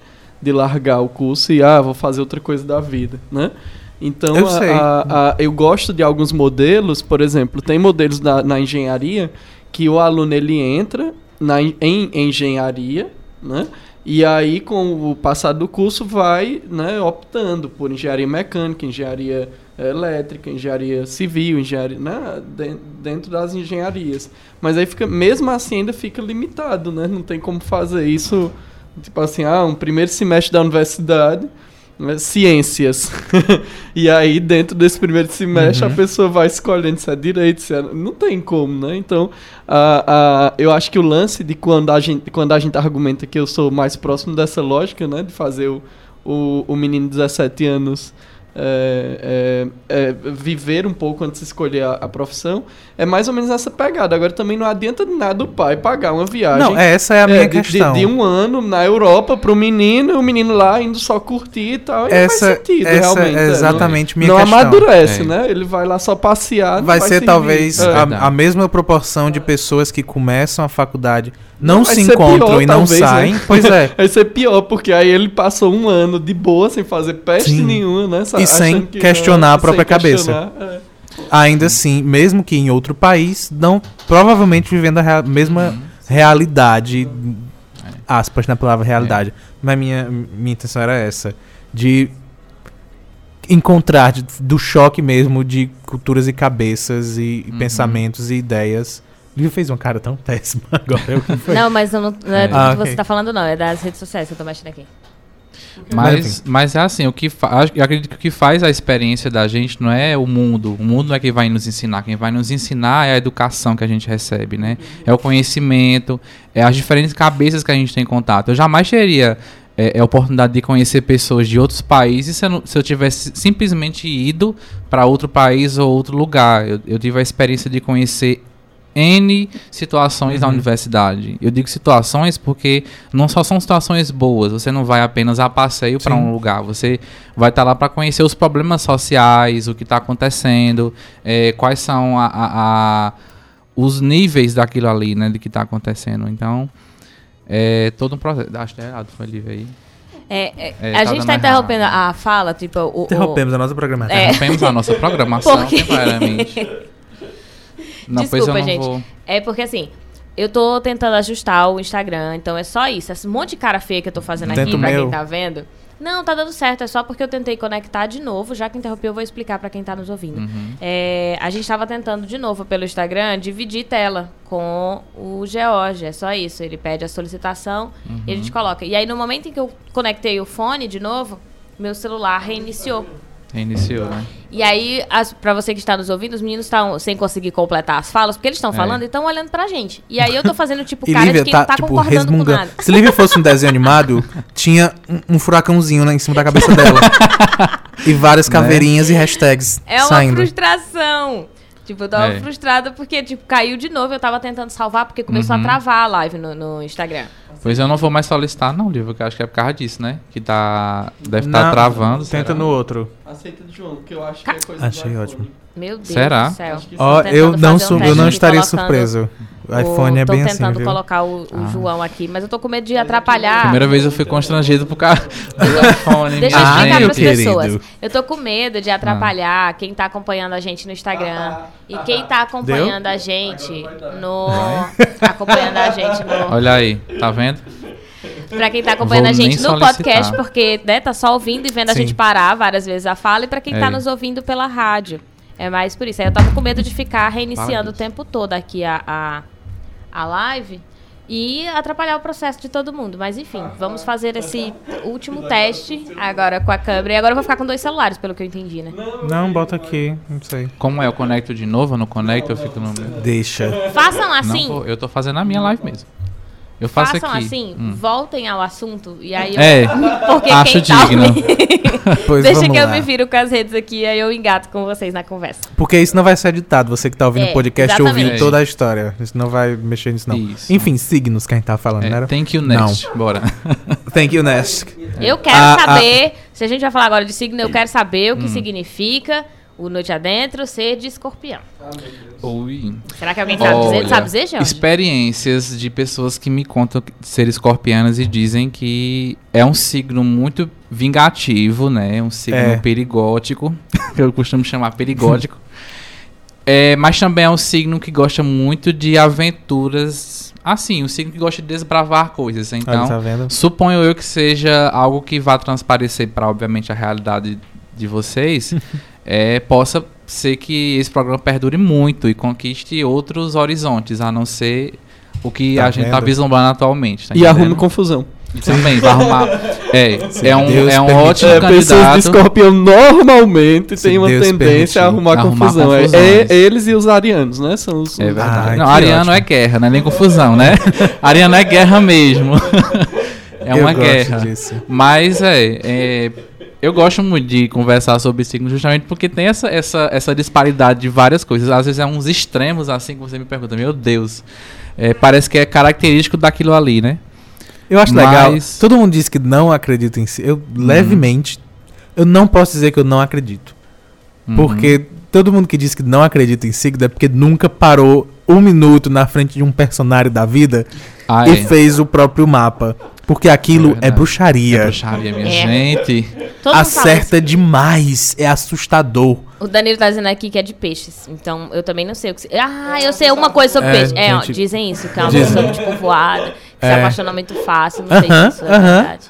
De largar o curso e, ah, vou fazer outra coisa da vida, né? Então, Eu a- sei. a- a- eu gosto de alguns modelos, por exemplo, tem modelos na, na engenharia que o aluno ele entra na, em engenharia, né? E aí, com o passar do curso, vai né, optando por engenharia mecânica, engenharia eh, elétrica, engenharia civil, engenharia, né, den- dentro das engenharias. Mas aí fica, mesmo assim, ainda fica limitado, né? Não tem como fazer isso, tipo assim, ah, um primeiro semestre da universidade, né, ciências. [laughs] e aí, dentro desse primeiro semestre, Uhum. a pessoa vai escolhendo se é direito, se é... Não tem como, né? Então, a, a, eu acho que o lance de quando a, gente, quando a gente argumenta que eu sou mais próximo dessa lógica, né? De fazer o, o, o menino de 17 anos é, é, é, viver um pouco antes de escolher a, a profissão, é mais ou menos essa pegada. Agora, também não adianta de nada o pai pagar uma viagem Não, essa é a minha é, de, de- questão. De, um ano na Europa pro menino, e o menino lá indo só curtir e tal. E não essa faz sentido, essa realmente. é é, exatamente não, minha não questão. amadurece, É. né? Ele vai lá só passear. não Vai ser servir. talvez É. a, a mesma proporção de pessoas que começam a faculdade não, vai se encontram pior, e não talvez, né? saem. Pois é. [laughs] Vai ser pior, porque aí ele passou um ano de boa, sem fazer peste Sim. nenhuma, né? Sa- E sem que, questionar né, a própria cabeça. questionar, é. Ainda assim, mesmo que em outro país, não provavelmente vivendo a rea- mesma Uhum. realidade, aspas na palavra realidade. Mas minha, minha intenção era essa, de encontrar de- do choque mesmo de culturas e cabeças e Uhum. pensamentos e ideias. Ele fez uma cara tão [laughs] péssima agora. o que foi? Não, mas eu não, não é É. do Ah, que ok. você tá falando, não. É das redes sociais que eu tô mexendo aqui. Mas, mas é assim, o que fa- acho- eu acredito que o que faz a experiência da gente não é o mundo. O mundo não é quem vai nos ensinar. Quem vai nos ensinar é a educação que a gente recebe, né? É o conhecimento, é as diferentes cabeças que a gente tem contato. Eu jamais teria é, a oportunidade de conhecer pessoas de outros países se eu, não- se eu tivesse simplesmente ido para outro país ou outro lugar. Eu, eu tive a experiência de conhecer N situações na universidade. Eu digo situações porque não só são situações boas, você não vai apenas a passeio para um lugar, você vai estar lá para conhecer os problemas sociais, o que está acontecendo, eh, quais são a- a- a- os níveis daquilo ali, né, de que está acontecendo. Então, é todo um processo. Acho que é errado, foi livre aí. É, é, É, a tá gente dando tá errado. interrompendo a fala, tipo, o. o- Interrompemos a nossa programação. É. Interrompemos a nossa [laughs] programação Porque- temporariamente. Não, Desculpa, gente. vou. É porque assim, eu tô tentando ajustar o Instagram, então é só isso. Esse monte de cara feia que eu tô fazendo aqui Tenta o pra meu. quem tá vendo. Não, tá dando certo, é só porque eu tentei conectar de novo. Já que interrompeu, eu vou explicar pra quem tá nos ouvindo. Uhum. É, a gente tava tentando de novo pelo Instagram dividir tela com o George. É só isso. Ele pede a solicitação e a gente Uhum. coloca. E aí, no momento em que eu conectei o fone de novo, meu celular reiniciou. Reiniciou, né? E aí, pra você que está nos ouvindo, os meninos estão sem conseguir completar as falas, porque eles estão É. falando e estão olhando pra gente. E aí eu tô fazendo tipo [laughs] cara Lívia de quem não tá tipo, concordando com resmungando. nada. Se Lívia fosse um desenho animado, tinha um, um furacãozinho lá em cima da cabeça dela. [laughs] e várias Né? caveirinhas e hashtags É uma saindo. frustração. Tipo, eu tava É. frustrada porque, tipo, caiu de novo. Eu tava tentando salvar porque começou Uhum. a travar a live no, no Instagram. Pois eu não vou mais solicitar, não, Lívia, que eu acho que é por causa disso, né? Que tá. Deve estar Não, travando. Tenta será? no outro. Aceita de João, que eu acho que é coisa Achei ótimo. Meu Deus Será? do céu. Ó, Tô eu tentando não, um sou, eu não estaria surpreso. O iPhone é tô bem assim, tentando viu? colocar o, o Ah. João aqui, mas eu tô com medo de atrapalhar. Primeira vez eu fui constrangido por causa do [laughs] iPhone. Deixa eu explicar Ah, gente. querido. pessoas. Eu tô com medo de atrapalhar quem tá acompanhando a gente no Instagram. E quem tá acompanhando a gente no. [laughs] Acompanhando a gente no. Olha aí, tá vendo? Pra quem tá acompanhando Vou a gente no solicitar. podcast, porque, né, tá só ouvindo e vendo a Sim. gente parar várias vezes a fala. E pra quem tá É. nos ouvindo pela rádio. É mais por isso. Aí eu tava com medo de ficar reiniciando o tempo todo aqui a, a, a live. E atrapalhar o processo de todo mundo. Mas enfim, vamos fazer esse último teste agora com a câmera. E agora eu vou ficar com dois celulares, pelo que eu entendi, né? Não, bota aqui. Não sei. Como é? Eu conecto de novo? Eu não conecto? Eu fico no. Deixa. Façam assim. Não, eu tô fazendo a minha live mesmo. Eu faço Façam aqui. assim, Hum. voltem ao assunto. E aí eu. É, Porque acho quem tá digno. [laughs] Deixa que eu lá. me viro com as redes aqui, aí eu engato com vocês na conversa. Porque isso não vai ser editado. Você que tá ouvindo É, o podcast exatamente. ouvindo toda a história. Isso não vai mexer nisso, não. Isso. Enfim, signos que a gente tá falando, É, né? thank you next. Bora. [laughs] Thank you, Nest. Eu quero Ah, saber, se a gente vai falar agora de signo, eu quero saber o Hum. que significa o Noite Adentro ser de escorpião. Oi. Será que alguém sabe dizer? Olha, Sabe dizer, Jorge? Experiências de pessoas que me contam ser escorpianas e dizem que é um signo muito vingativo, né? Um signo É. perigótico, que [laughs] eu costumo chamar perigótico. [laughs] é, mas também é um signo que gosta muito de aventuras. Assim, um signo que gosta de desbravar coisas. Então, Olha, tá vendo? Suponho eu que seja algo que vá transparecer para, obviamente, a realidade de vocês. [laughs] é, possa ser que esse programa perdure muito e conquiste outros horizontes, a não ser o que Tá a gente tá vendo? vislumbrando atualmente. Tá E arrume confusão. Também vai arrumar. É, é um, Deus é um ótimo É, pessoas de candidato. escorpião normalmente têm uma Deus tendência a arrumar, Arrumar confusão. É, confusões. é eles e os arianos, né? São os. É verdade. Ai, não, Ariano ótimo. é guerra, não é nem confusão, né? [laughs] Ariano é guerra mesmo. é Eu uma gosto guerra. disso. Mas é, é, Eu gosto muito de conversar sobre signos justamente porque tem essa, essa, essa disparidade de várias coisas. Às vezes é uns extremos assim que você me pergunta, meu Deus. é, parece que é característico daquilo ali, né? Eu acho legal. Mas- Todo mundo diz que não acredita em si. Eu, levemente, eu não posso dizer que eu não acredito. Uhum. Porque todo mundo que diz que não acredita em signo é porque nunca parou um minuto na frente de um personagem da vida Ah, e é. fez o próprio mapa. Porque aquilo É é, bruxaria. É bruxaria, minha É. gente. Todo Acerta demais. É assustador. O Danilo tá dizendo aqui que é de peixes. Então eu também não sei o que. Ah, eu sei uma coisa sobre É, peixe. É, ó, dizem isso, que é uma Dizem. pessoa muito povoada, que se É. apaixona muito fácil. Não sei Aham, se isso é aham. verdade.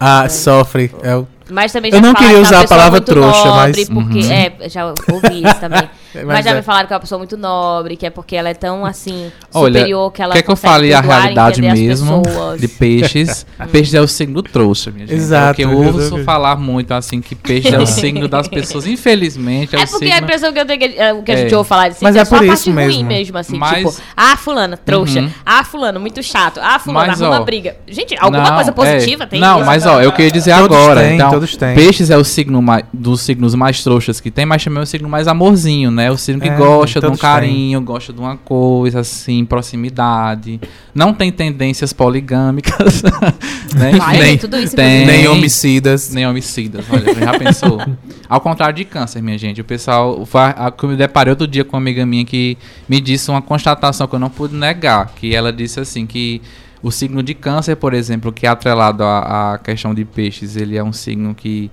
Ah, sofre. É o... Mas também Eu não queria que é usar a palavra trouxa, nobre, mas- Porque, Uhum. É, já ouvi isso também. Mas, Mas já é. me falaram que é uma pessoa muito nobre, que é porque ela é tão assim, Olha, superior que ela Quer que eu fale a realidade mesmo de peixes? [laughs] peixes é o signo do trouxa, minha gente. Exato, É o que eu ouço exatamente. falar muito assim, que peixe é o signo das pessoas. Infelizmente, é, É o porque a signo... impressão que eu tenho que, é, o que a É. gente ouve falar assim, Mas é é só por a isso mesmo. mesmo, assim. Mas- Tipo, ah, fulano, trouxa. Uhum. Ah, fulano, muito chato. Ah, fulano, Mas, arruma ó, briga. Gente, alguma Não, coisa positiva é. tem Não, isso? mas ó, eu queria dizer Todos agora. têm, então, todos têm. peixes é o signo mais, dos signos mais trouxas que tem, mas também é o signo mais amorzinho, né? Né? O signo que É, gosta de um carinho, gosta de uma coisa, assim, proximidade. Não tem tendências poligâmicas, [laughs] né? Vai, nem, tudo isso tem, Nem homicidas. nem homicidas. Olha, você já pensou? [laughs] Ao contrário de câncer, minha gente. O pessoal. foi a- a que eu me deparei outro dia com uma amiga minha que me disse uma constatação que eu não pude negar. Que ela disse assim que o signo de câncer, por exemplo, que é atrelado à, à questão de peixes, ele é um signo que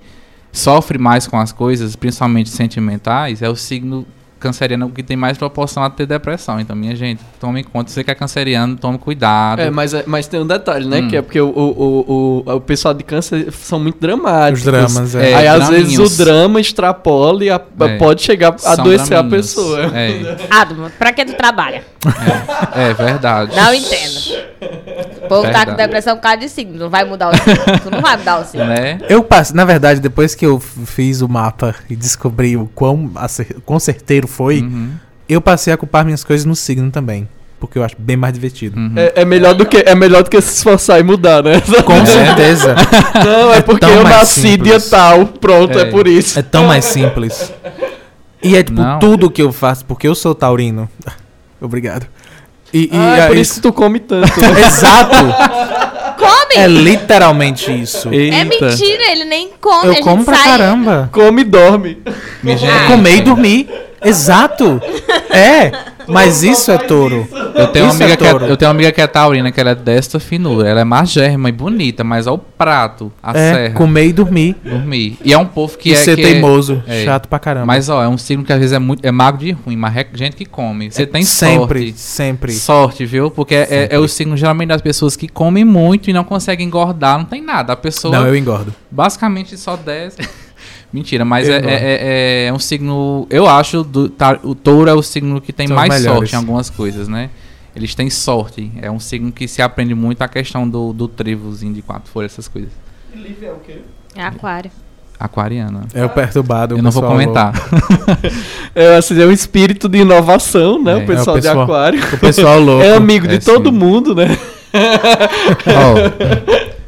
sofre mais com as coisas, principalmente sentimentais, é o signo canceriano que tem mais proporção a ter depressão. Então, minha gente, tome em conta. Você que é canceriano, tome cuidado. É, mas, é- mas tem um detalhe, né? Hum. Que é porque o, o, o, o, o pessoal de câncer são muito dramáticos. Os dramas, é. É, Aí, às draminhos. vezes, o drama extrapola e a- É. pode chegar a São adoecer a draminhos. pessoa. É, [laughs] Adamo, pra que tu trabalha? é verdade. Não entendo. O povo tá com depressão por causa de signo. Não vai mudar o signo. Tu não vai mudar o signo. Né? Eu passei, na verdade, depois que eu fiz o mapa e descobri o quão, acer- quão certeiro foi, Uhum, eu passei a culpar minhas coisas no signo também. Porque eu acho bem mais divertido. uhum. É, é melhor do que, é melhor do que se esforçar e mudar, né? Com É. [laughs] certeza. Não, é porque tão eu nasci simples. dia tal. Pronto, é, É. por isso. É tão mais simples. E é tipo Não. tudo que eu faço, porque eu sou taurino. [laughs] Obrigado. E, e Ah, é por aí- isso que tu come tanto. né? [laughs] Exato! Come! É literalmente isso. É Eita. mentira, ele nem come. Eu como pra sai. caramba. Come e dorme. É comer e dormir. Exato! É, mas isso é touro. Eu tenho, uma Isso amiga é que é, eu tenho uma amiga que é taurina, que ela é desta finura. Ela é magérrima e bonita, mas ao prato, a É, serra, comer e dormir. dormir. E é um povo que e é... ser que teimoso. é- é. Chato pra caramba. Mas, ó, é um signo que às vezes é, muito, é magro de ruim, mas é gente que come. Você tem sempre, sorte. sempre. Sorte, viu? Porque é- é, é o signo geralmente das pessoas que comem muito e não conseguem engordar, não tem nada. A pessoa Não, eu engordo. basicamente só desce. [laughs] Mentira, mas é, é- é- é um signo. Eu acho do, tá, o touro é o signo que tem São mais melhores. sorte em algumas coisas, né? Eles têm sorte. É um signo que se aprende muito a questão do, do trevozinho de quatro folhas, essas coisas. É aquário. Aquariana. É o perturbado. Eu o não vou comentar. [laughs] É, assim, é um espírito de inovação, né? É, o pessoal é o de pessoal- aquário. O pessoal [laughs] louco. É amigo de É, todo mundo, né? Ó, [laughs]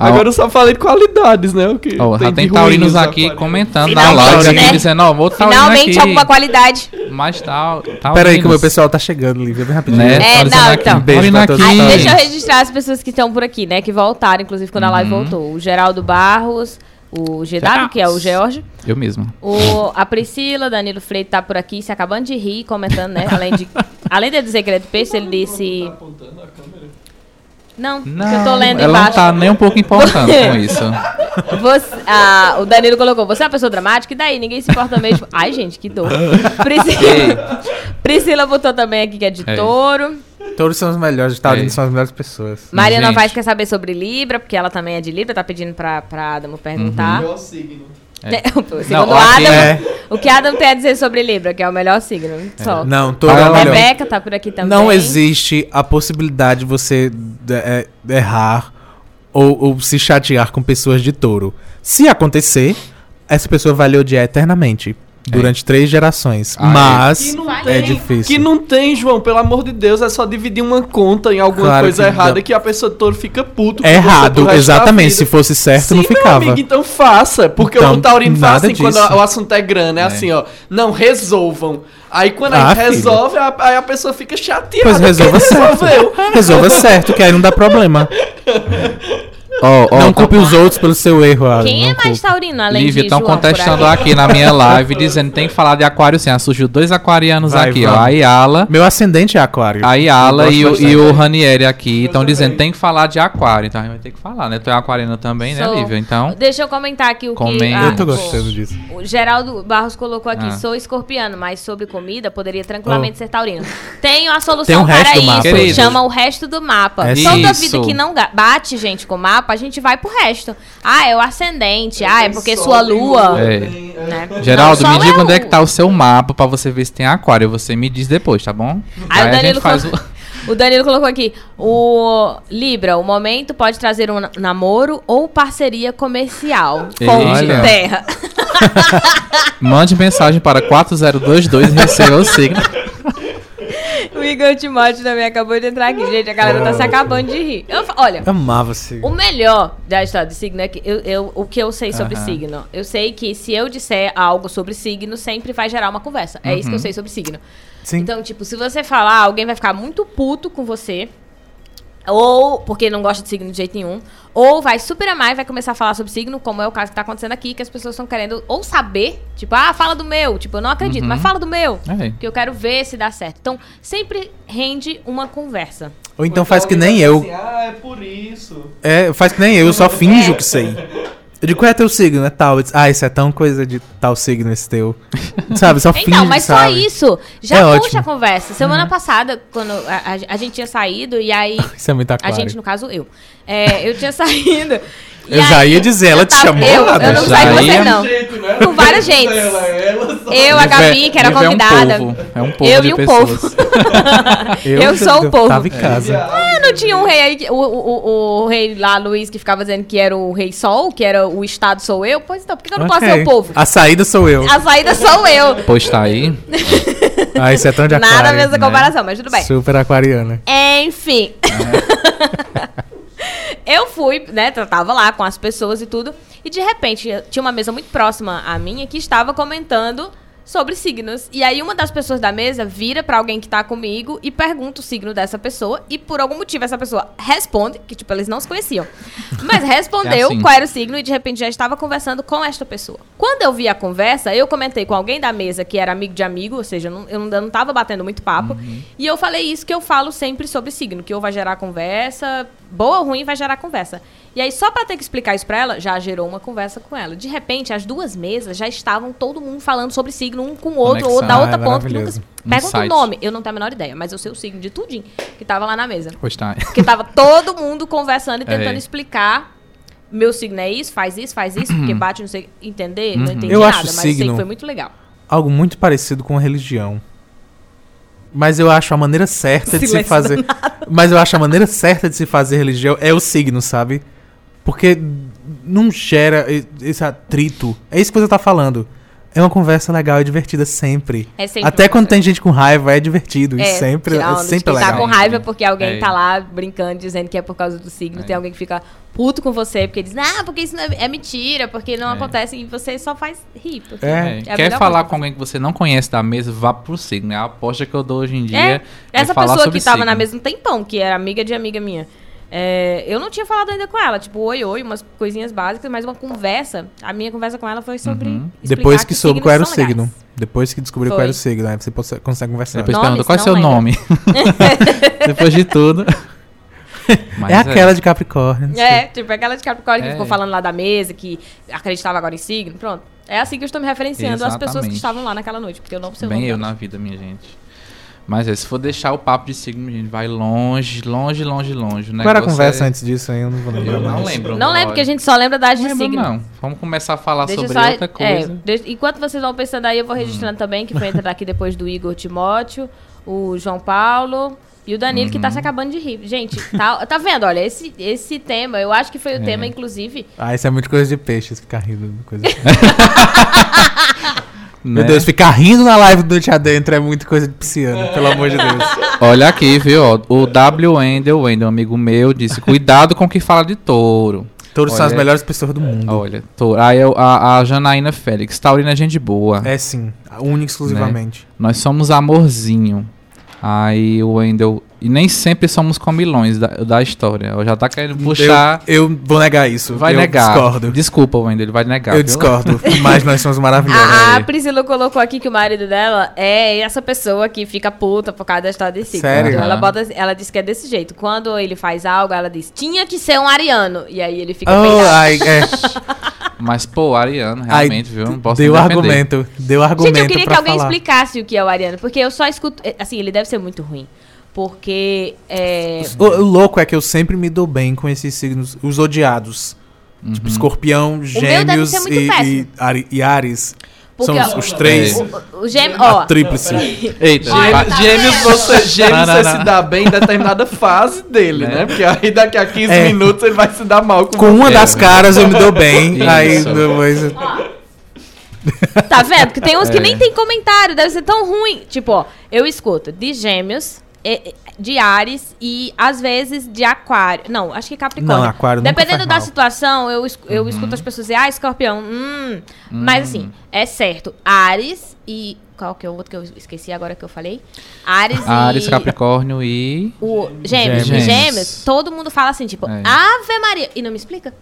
Agora eu só falei de qualidades, né? O que ó, já de tem taurinos nos aqui comentando na live aqui, né? dizendo, ó, vou taurino Finalmente aqui. alguma qualidade. Mas tal. Pera aí que o meu pessoal tá chegando, Lívia, bem rapidinho. Né? É, Tá não, aqui, então. Beijo pra todos Aí, deixa eu registrar as pessoas que estão por aqui, né? Que voltaram, inclusive, quando a live Uhum. voltou. O Geraldo Barros, o GW, que é o George. Eu mesmo. O, a Priscila, Danilo Freire tá por aqui, se acabando de rir, comentando, né? Além de, [laughs] além de dizer que ele é do peixe, ele disse. Não, Não, eu tô lendo ela embaixo. não tá nem um pouco importando com isso. [laughs] Você- ah, o Danilo colocou, você é uma pessoa dramática, e daí? Ninguém se importa mesmo. Ai, gente, que dor. [laughs] Priscila, Priscila botou também aqui que é de Ei. touro. Todos são os melhores, os taurinos É. são as melhores pessoas. Mariana Gente. Vaz quer saber sobre Libra, porque ela também é de Libra, tá pedindo pra, pra Adamo perguntar. Melhor signo. É, Segundo Não, Adam, é- o que Adam tem a dizer sobre Libra, que é o melhor signo. Não, é o Fala, melhor. Rebeca tá por aqui também. Não existe a possibilidade de você é, errar ou, ou se chatear com pessoas de touro. Se acontecer, essa pessoa vai lhe odiar eternamente. Durante três gerações. Ah, é. Mas é tem, difícil. Que não tem, João, pelo amor de Deus, é só dividir uma conta em alguma Claro coisa que errada não. que a pessoa toda fica puto. É errado, exatamente. Se fosse certo, Sim, não meu ficava. amigo, então faça. Porque Então, o Taurino faz assim quando disso. a- o assunto é grana. É, É. assim, ó. Não, resolvam. Aí quando Ah, a gente resolve, a- aí a pessoa fica chateada. Pois resolva certo. resolveu. Resolva certo, que aí não dá problema. [laughs] Ó, ó, não tá- culpe os outros pelo seu erro. Adam, Quem é não mais culpe. taurino, além Lívia, de estão contestando aqui? na minha live, dizendo que tem que falar de aquário sim. Ah, surgiu dois aquarianos Vai, aqui, ó. vamos. A Yala, Meu ascendente é aquário. a Yala e, o, e o. Ranieri aqui estão dizendo que tem que falar de aquário. Então a gente vai ter que falar, né? Tu é aquariana também, né, Sou. Lívia? Então. Deixa eu comentar aqui o que... Comenta. Eu tô o- gostando disso. O Geraldo Barros colocou aqui, Ah. sou escorpiano, mas sobre comida poderia tranquilamente ser taurino. Tenho a solução Tem o resto para isso, chama o resto do mapa. É Toda isso. vida que não bate, gente, com mapa, a gente vai pro resto. Ah, é o ascendente, ah, é porque sua lua... É. é. Né? Geraldo, Não, me diga é onde é o- que tá o seu mapa pra você ver se tem aquário. Você me diz depois, tá bom? Aí o a Danilo, faz o... [laughs] o Danilo colocou aqui: o Libra, o momento pode trazer um na- namoro ou parceria comercial. Fonte Olha. terra. [laughs] Mande mensagem para 4022 e receba o signo. [laughs] [laughs] O Igor Timóteo também acabou de entrar aqui. Gente, a galera tá se acabando de rir. Eu olha, Amava signo. o melhor da história de signo é que eu, eu- o que eu sei sobre Aham. signo. Eu sei que se eu disser algo sobre signo, sempre vai gerar uma conversa. É isso que eu Uhum. sei sobre signo. Sim. Então, tipo, se você falar, alguém vai ficar muito puto com você. Ou porque não gosta de signo de jeito nenhum. Ou vai super amar e vai começar a falar sobre signo, como é o caso que tá acontecendo aqui, que as pessoas estão querendo ou saber, tipo, ah, fala do meu. Tipo, eu não acredito, Uhum. mas fala do meu. É. Que eu quero ver se dá certo. Então, sempre rende uma conversa. Ou então faz que nem eu. Assim, ah, é por isso. É, faz que nem eu, eu só [laughs] finjo que sei. [laughs] Eu digo, qual é teu signo? É tal. Disse, ah, isso é tão coisa de tal signo esse teu. Sabe, só [laughs] finge Então, mas só sabe. isso já É puxa ótimo. Uhum. a conversa. Semana passada, quando a, a- a gente tinha saído, e aí. [laughs] Isso é muito A aquário. gente, no caso, eu. É, eu tinha [laughs] saído. E Eu já aí- ia dizer, ela te chamou, Eu, Ada? eu não Já saí com você, não. Com várias gentes. Eu, a Gabi, que era Viver convidada. É um povo. É um povo Eu e o povo. [laughs] Eu sou o povo. Tava em casa. Ah, não tinha um rei aí, o, o, o, o rei lá, Luiz, que ficava dizendo que era o rei sol, que era o estado sou eu? Pois então, por que eu não posso Ok. ser o povo? A saída sou eu. A saída sou eu. Pois tá aí. [laughs] Ah, isso é tão de aquário. Nada a mesma né? comparação, mas tudo bem. Super aquariana. Enfim. [laughs] eu fui, né? Tava lá com as pessoas e tudo. E de repente tinha uma mesa muito próxima à minha que estava comentando sobre signos. E aí uma das pessoas da mesa vira pra alguém que tá comigo e pergunta o signo dessa pessoa. E por algum motivo essa pessoa responde, que tipo, eles não se conheciam. [laughs] Mas respondeu É assim. qual era o signo e de repente já estava conversando com esta pessoa. Quando eu vi a conversa, eu comentei com alguém da mesa que era amigo de amigo, ou seja, eu não, eu não, não tava batendo muito papo. E eu falei isso que eu falo sempre sobre signo, que ou vai gerar conversa, boa ou ruim vai gerar conversa. E aí, só pra ter que explicar isso pra ela, já gerou uma conversa com ela. De repente, as duas mesas já estavam todo mundo falando sobre signo, um com o outro, Conexão. ou da outra é ponta, que nunca. Pergunta o nome, eu não tenho a menor ideia, mas eu sei o signo de tudinho que tava lá na mesa. Tá. Porque tava [laughs] todo mundo conversando e tentando É. explicar. Meu signo é isso, faz isso, faz isso, porque [clears throat] bate, não sei. Entender? Não Uhum. entendi Eu nada, acho mas sei signo- que foi muito legal. Algo muito parecido com religião. Mas eu acho a maneira certa de se fazer. Mas eu acho a maneira certa de se fazer religião é o signo, sabe? Porque não gera esse atrito. É isso que você tá falando. É uma conversa legal e divertida sempre. É sempre Até quando tem gente com raiva, é divertido. e É, sempre, tirar é sempre quem tá legal. com raiva porque alguém É. tá lá brincando, dizendo que é por causa do signo. É. Tem alguém que fica puto com você, porque diz, ah, porque isso não é, é mentira, porque não É. acontece e você só faz rir. É. Quer falar com alguém que você não conhece da mesa, vá pro signo. É a aposta que eu dou hoje em dia. É, é essa falar pessoa sobre que tava signo. na mesa um tempão, que era amiga de amiga minha. É, eu não tinha falado ainda com ela, tipo, oi, oi, umas coisinhas básicas, mas uma conversa. A minha conversa com ela foi sobre. Uhum. Depois que soube signos qual era o legais. signo. Depois que descobriu qual era o signo, aí você consegue conversar. Depois pergunta, qual é não seu nome? [laughs] Depois de tudo. Mas é aquela de Capricórnio. É, tipo aquela de Capricórnio que É. ficou falando lá da mesa, que acreditava agora em signo. Pronto. É assim que eu estou me referenciando às pessoas que Exatamente. estavam lá naquela noite, porque eu não sei o Bem nome eu na vida, minha gente. Mas é, se for deixar o papo de signo, gente, vai longe, longe, longe, longe. Qual era a conversa é- antes disso aí? Eu não vou lembrar Eu não lembro. Não lembro, porque a gente só lembra das Não de lembro, signo. não. Vamos começar a falar Deixa sobre só- outra coisa. é, deixa- enquanto vocês vão pensando aí, eu vou registrando também, que foi [laughs] entrar aqui depois do Igor Timóteo, o João Paulo e o Danilo, que Uhum. tá se acabando de rir. Gente, tá, tá vendo? Olha, esse, esse tema, eu acho que foi o É. tema, inclusive. Ah, isso é muito coisa de peixes, ficar rindo. de Coisa... [laughs] né? Meu Deus, ficar rindo na live do Noite Adentro é muito coisa de pisciano, pelo amor de Deus. Olha aqui, viu? O W. Wendel, Wendel, amigo meu, disse: cuidado com quem fala de touro. Todos são as melhores pessoas do mundo. Olha, touro. Aí eu- a, a Janaína Félix, Taurina é gente boa. É sim, única e exclusivamente. Nós somos amorzinho. Aí o Wendel. E nem sempre somos comilões da, da história. Eu já tá querendo puxar. Eu, eu vou negar isso. vai eu negar. discordo. Desculpa, Wendel, ele vai negar. eu viu? discordo, [laughs] mas nós somos maravilhosos. A, a. Priscila colocou aqui que o marido dela é essa pessoa que fica puta por causa da história de signo. Sério? Então ela, bota, ela diz que é desse jeito. Quando ele faz algo, ela diz, tinha que ser um ariano. E aí ele fica Oh, ai, é. [laughs] [laughs] Mas, pô, Ariano, Ai, realmente, viu? Não posso deu argumento. Deu argumento Gente, eu queria que alguém falar. explicasse o que é o ariano, porque eu só escuto. eh, Assim, ele deve ser muito ruim. Porque. É, O, o louco é que eu sempre me dou bem com esses signos, os odiados. Uhum. Tipo, escorpião, deve gêmeos ser muito e, e, Ari- e Ares. Porque São os, os três. O, o, o gêmeo. A Ó, tríplice. Eita, tá Gêmeos, vendo? você, gêmeos Não, não, você se dá bem em determinada fase dele, Né? né? Porque aí daqui a 15 É. minutos ele vai se dar mal com, Com uma das caras eu me dou bem. Isso. aí depois. tá vendo? Que tem uns que É. nem tem comentário, deve ser tão ruim. Tipo, ó, eu escuto de gêmeos, de Ares e às vezes de Aquário. Não, acho que Capricórnio. Não, Aquário Dependendo da mal. situação, eu, eu escuto as pessoas dizer, ah, escorpião, hum. Mas assim, é certo. Ares e. Qual que é o outro que eu esqueci agora que eu falei? Ares, Ares, e. Capricórnio e. O gêmeos, Gêmeos. gêmeos. todo mundo fala assim, tipo, É. Ave Maria. E não me explica.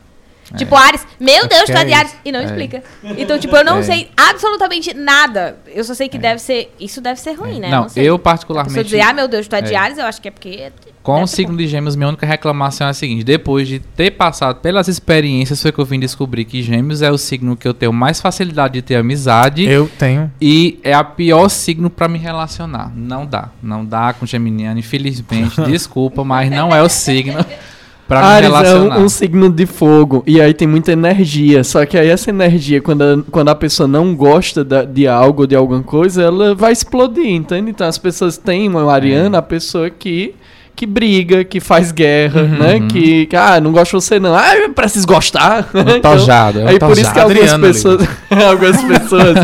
Tipo, Ares, meu Deus, que tu é é de Ares. E não É. explica. Então, tipo, eu não É. sei absolutamente nada. Eu só sei que deve ser. Isso deve ser ruim, né? Não, sei. eu A pessoa particularmente. dizer, ah, meu Deus, tu é de É. Ares, eu acho que é porque. Com o signo de gêmeos, minha única reclamação é a seguinte: depois de ter passado pelas experiências, foi que eu vim descobrir que gêmeos é o signo que eu tenho mais facilidade de ter amizade. Eu tenho. E é a pior signo pra me relacionar. Não dá. Não dá com geminiano, infelizmente. [laughs] desculpa, mas não é o signo [laughs] pra Ares é relacionar. um, um signo de fogo e aí tem muita energia. Só que aí essa energia, quando a, quando a pessoa não gosta da- de algo, de alguma coisa, ela vai explodir, entende? Então as pessoas têm uma Ariana, a pessoa que que briga, que faz guerra, né? Que, que, ah, não gosto de você não. Ah, eu preciso gostar. Um [laughs] tojado, é um aí por isso que algumas Adriano pessoas, [laughs] algumas pessoas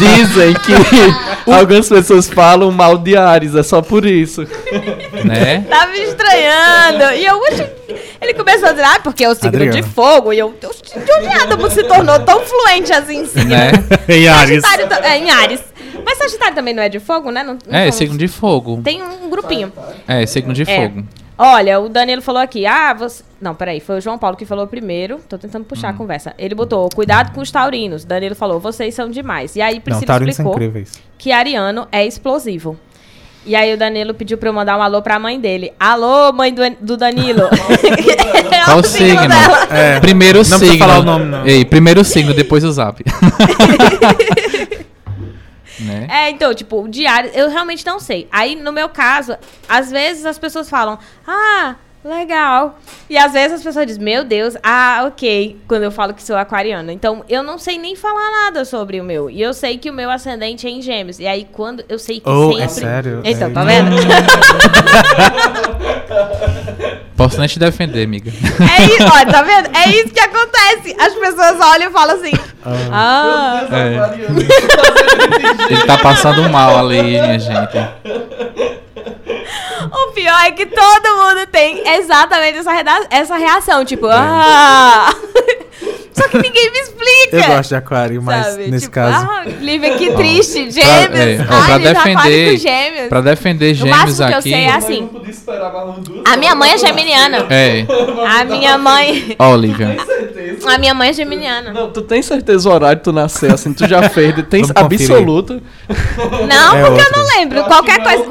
dizem que [laughs] algumas pessoas falam mal de Ares, é só por isso. [laughs] Né? Tá me estranhando. E eu acho. Ele começou a dizer, ah, porque é o signo Adriano. de fogo. E eu, eu de onde Adamo se tornou tão fluente assim em signo? né? [laughs] Em Ares. É, em Ares. Mas Sagitário também não é de fogo, né? Não, não É, somos- signo de fogo. Tem um grupinho. É, signo de É. fogo. Olha, o Danilo falou aqui, ah, você... Não, peraí, foi o João Paulo que falou primeiro. Tô tentando puxar Hum. a conversa. Ele botou, cuidado com os taurinos. Danilo falou, vocês são demais. E aí Não, Priscila são explicou que Ariano é explosivo. E aí o Danilo pediu pra eu mandar um alô pra mãe dele. Alô, mãe do, do Danilo. [laughs] [laughs] É Qual o signo signo? É. Primeiro Não signo. precisa falar o nome, não. Ei, primeiro signo, depois o zap. [laughs] né? É, então, tipo, o diário, eu realmente não sei. Aí, no meu caso, às vezes as pessoas falam, ah, legal. E às vezes as pessoas dizem, meu Deus, ah, ok, quando eu falo que sou aquariana. Então, eu não sei nem falar nada sobre o meu. E eu sei que o meu ascendente é em gêmeos. E aí, quando eu sei que Oh, sempre... é sério? Então, É. tá vendo? [laughs] Posso nem te defender, amiga. é isso, olha, tá vendo? É isso que acontece. As pessoas olham e falam assim, ah... Ele tá passando mal ali, minha gente. [laughs] O pior é que todo mundo tem exatamente essa, essa reação, tipo, ah. [laughs] Só que ninguém me explica. Eu gosto de aquário, mas sabe? nesse Tipo, caso. Ah, Lívia, que triste. Pra, Gêmeos. é, ó, Ai, pra ele tá quase com defender, gêmeos. pra defender O gêmeos máximo que eu aqui. sei é assim. A minha mãe é geminiana. [laughs] É, A minha mãe. ó, Olivia. A minha mãe é geminiana. Não, tu tem certeza o horário que tu nasceu, assim, tu já fez, [laughs] tem Vamos absoluta. Não, É porque eu outra. não lembro. Qualquer coisa. [laughs]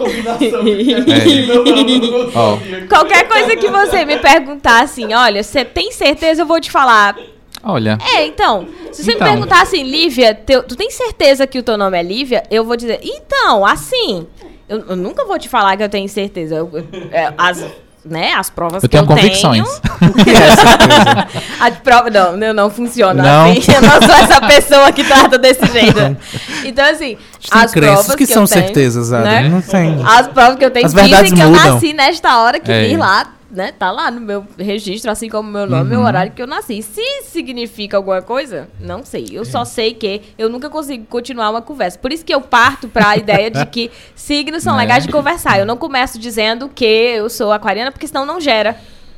É. Ó, Qualquer coisa que você me perguntar assim, olha, você tem certeza, eu vou te falar. olha. É, então, se você Então. me perguntar assim, Lívia, teu- tu tem certeza que o teu nome é Lívia? Eu vou dizer, então, assim, eu, eu nunca vou te falar que eu tenho certeza. Eu- eu- é, as, né, as provas Eu que tenho eu convicções. [laughs] tenho... A prova, não, não, não funciona Não. assim. Eu não sou essa pessoa que trata desse jeito. Então, assim, Tem as provas que, que, são eu tenho, certezas, né? Não tem. As provas que eu tenho As verdades dizem que eu mudam. nasci nesta hora que É. diz lá, né? Tá lá no meu registro, assim como meu nome, Uhum. meu horário que eu nasci. Se significa alguma coisa, não sei. Eu É. só sei que eu nunca consigo continuar uma conversa. Por isso que eu parto pra [laughs] ideia de que signos são Né? legais de conversar. Eu não começo dizendo que eu sou aquariana, porque senão não gera.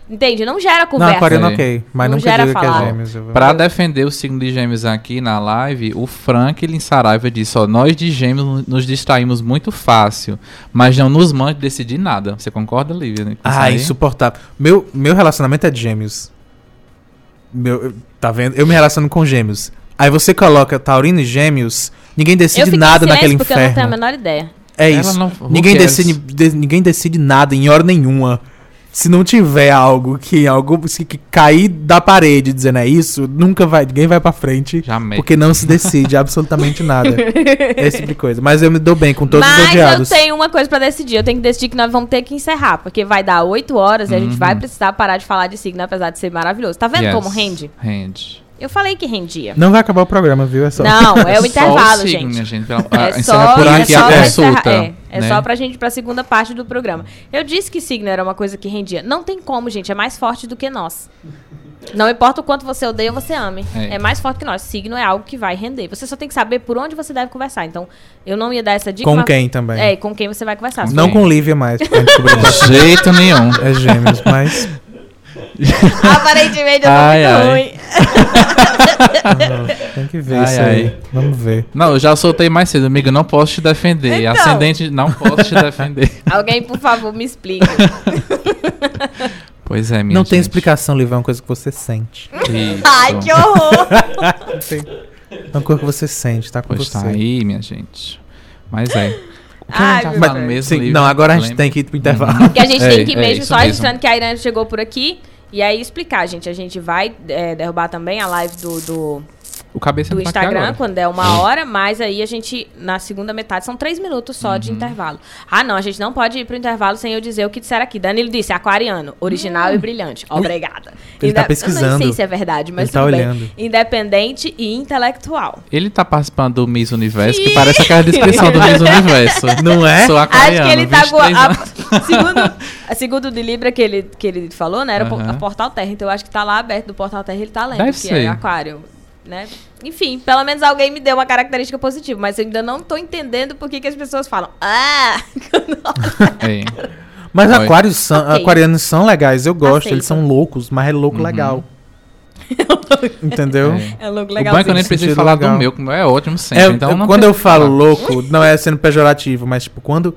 Entende? Não gera Não, conversa. aquariano É. ok. Mas Não nunca gera diga que é falar. gêmeos. vou- Pra defender o signo de gêmeos aqui na live, o Franklin Saraiva disse, ó, nós de gêmeos nos distraímos muito fácil, mas não nos mande decidir nada. Você concorda, Lívia? né, Ah, aí? insuportável. Meu, meu relacionamento é de gêmeos. Meu, eu- tá vendo? Eu me relaciono com gêmeos. Aí você coloca taurino e gêmeos, ninguém decide nada naquele porque eu não tenho a inferno. menor ideia. É Ela isso. não- ninguém, decide, de- ninguém decide nada em hora nenhuma. Se não tiver algo que algo que cair da parede dizendo é isso, nunca vai, ninguém vai pra frente. Jamais. Porque não se decide absolutamente nada. [laughs] Esse tipo de coisa. Mas eu me dou bem com todos os Mas odiados. eu tenho uma coisa pra decidir. Eu tenho que decidir que nós vamos ter que encerrar. Porque vai dar 8 horas e a gente Uhum. vai precisar parar de falar de signo, apesar de ser maravilhoso. Tá vendo Yes. como rende? Rende. Eu falei que rendia. Não vai acabar o programa, viu? É só. Não, é [laughs] o Só intervalo, signo, gente. É só, é só a consulta. é, é né? só pra gente ir pra segunda parte do programa. Eu disse que signo era uma coisa que rendia. Não tem como, gente. É mais forte do que nós. Não importa o quanto você odeia ou você ame. É. É. mais forte que nós. Signo é algo que vai render. Você só tem que saber por onde você deve conversar. Então, eu não ia dar essa dica. Com mas- quem também? É, com quem você vai conversar. Não Sim. com Lívia mais, De jeito nenhum. é gêmeos, mas. [laughs] Aparentemente eu tô Ai, muito ai. ruim. tem que ver Ai, isso ai. aí. Vamos ver. Não, eu já soltei mais cedo, amigo. Não posso te defender. Então. Ascendente, não posso te defender. [laughs] Alguém, por favor, me explica. [laughs] Pois é, minha não tem gente. explicação, Lívia, é uma coisa que você sente. Isso. Ai, que horror. Não tem- É uma coisa que você sente, tá com Pois você. tá aí, minha gente. Mas é. O que Ai, a gente Deus. mesmo, Sim, Lívia? não, agora a gente Lembra? tem que ir pro intervalo. Porque a gente É, tem que ir é, mesmo, isso só mesmo. registrando que a Irã chegou por aqui. E aí explicar, gente. A gente vai é, derrubar também a live do, do, O cabeça do não tá Instagram quando der uma hora, mas aí a gente, na segunda metade, são três minutos só Uhum. de intervalo. Ah, não, a gente não pode ir pro intervalo sem eu dizer o que disseram aqui. Danilo disse, aquariano, original e brilhante. Obrigada. Ele tá Inde- Eu pesquisando. nem sei se é verdade, mas Ele tá tudo bem. olhando. Independente e intelectual. Ele tá participando do Miss Universo, que Ih! parece aquela descrição do Miss Universo. [laughs] Não é? Sou aquariano, Acho que ele tá com 23 a, anos. [laughs] segundo, a segundo de Libra que ele, que ele falou, né? Era Aham. a Portal Terra. Então eu acho que tá lá aberto do Portal Terra, ele tá lendo, Deve que ser. é aquário, né? Enfim, pelo menos alguém me deu uma característica positiva, mas eu ainda não tô entendendo por que, que as pessoas falam. Ah! [laughs] É. Mas Oi. aquários são, Ok. aquarianos são legais, eu gosto. Aceito. Eles são loucos, mas é louco Uhum. legal. [laughs] Entendeu? É. é louco o legal. bom é que eu nem preciso falar legal. do meu, que o meu é ótimo sempre. É, então eu- não quando eu falo falar. louco, não é sendo pejorativo, mas tipo, quando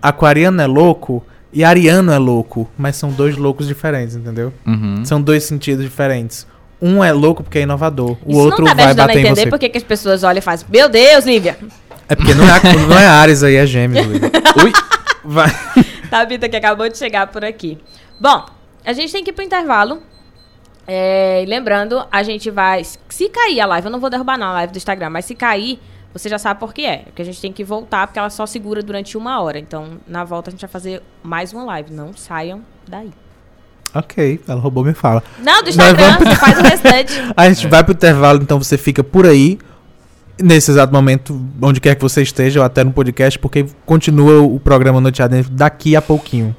aquariano é louco e ariano é louco, mas são dois loucos diferentes, entendeu? Uhum. São dois sentidos diferentes. Um é louco porque é inovador, o Isso outro não tá me vai a bater em entender você. por que, as pessoas olham e fazem, meu Deus, Lívia! É porque não é, [laughs] não é Ares aí, é gêmeos. Lívia. [laughs] Ui! Vai. [laughs] Tabita que acabou de chegar por aqui. Bom, a gente tem que ir pro intervalo. É, lembrando, a gente vai. Se cair a live, eu não vou derrubar não a live do Instagram, mas se cair, você já sabe por que é. Porque a gente tem que voltar, porque ela só segura durante uma hora. Então, na volta, a gente vai fazer mais uma live. Não saiam daí. Ok, ela roubou minha fala. Não, do Instagram, você faz o [laughs] restante. A gente vai pro intervalo, então você fica por aí, nesse exato momento, onde quer que você esteja, ou até no podcast, porque continua o programa Noite Adentro daqui a pouquinho.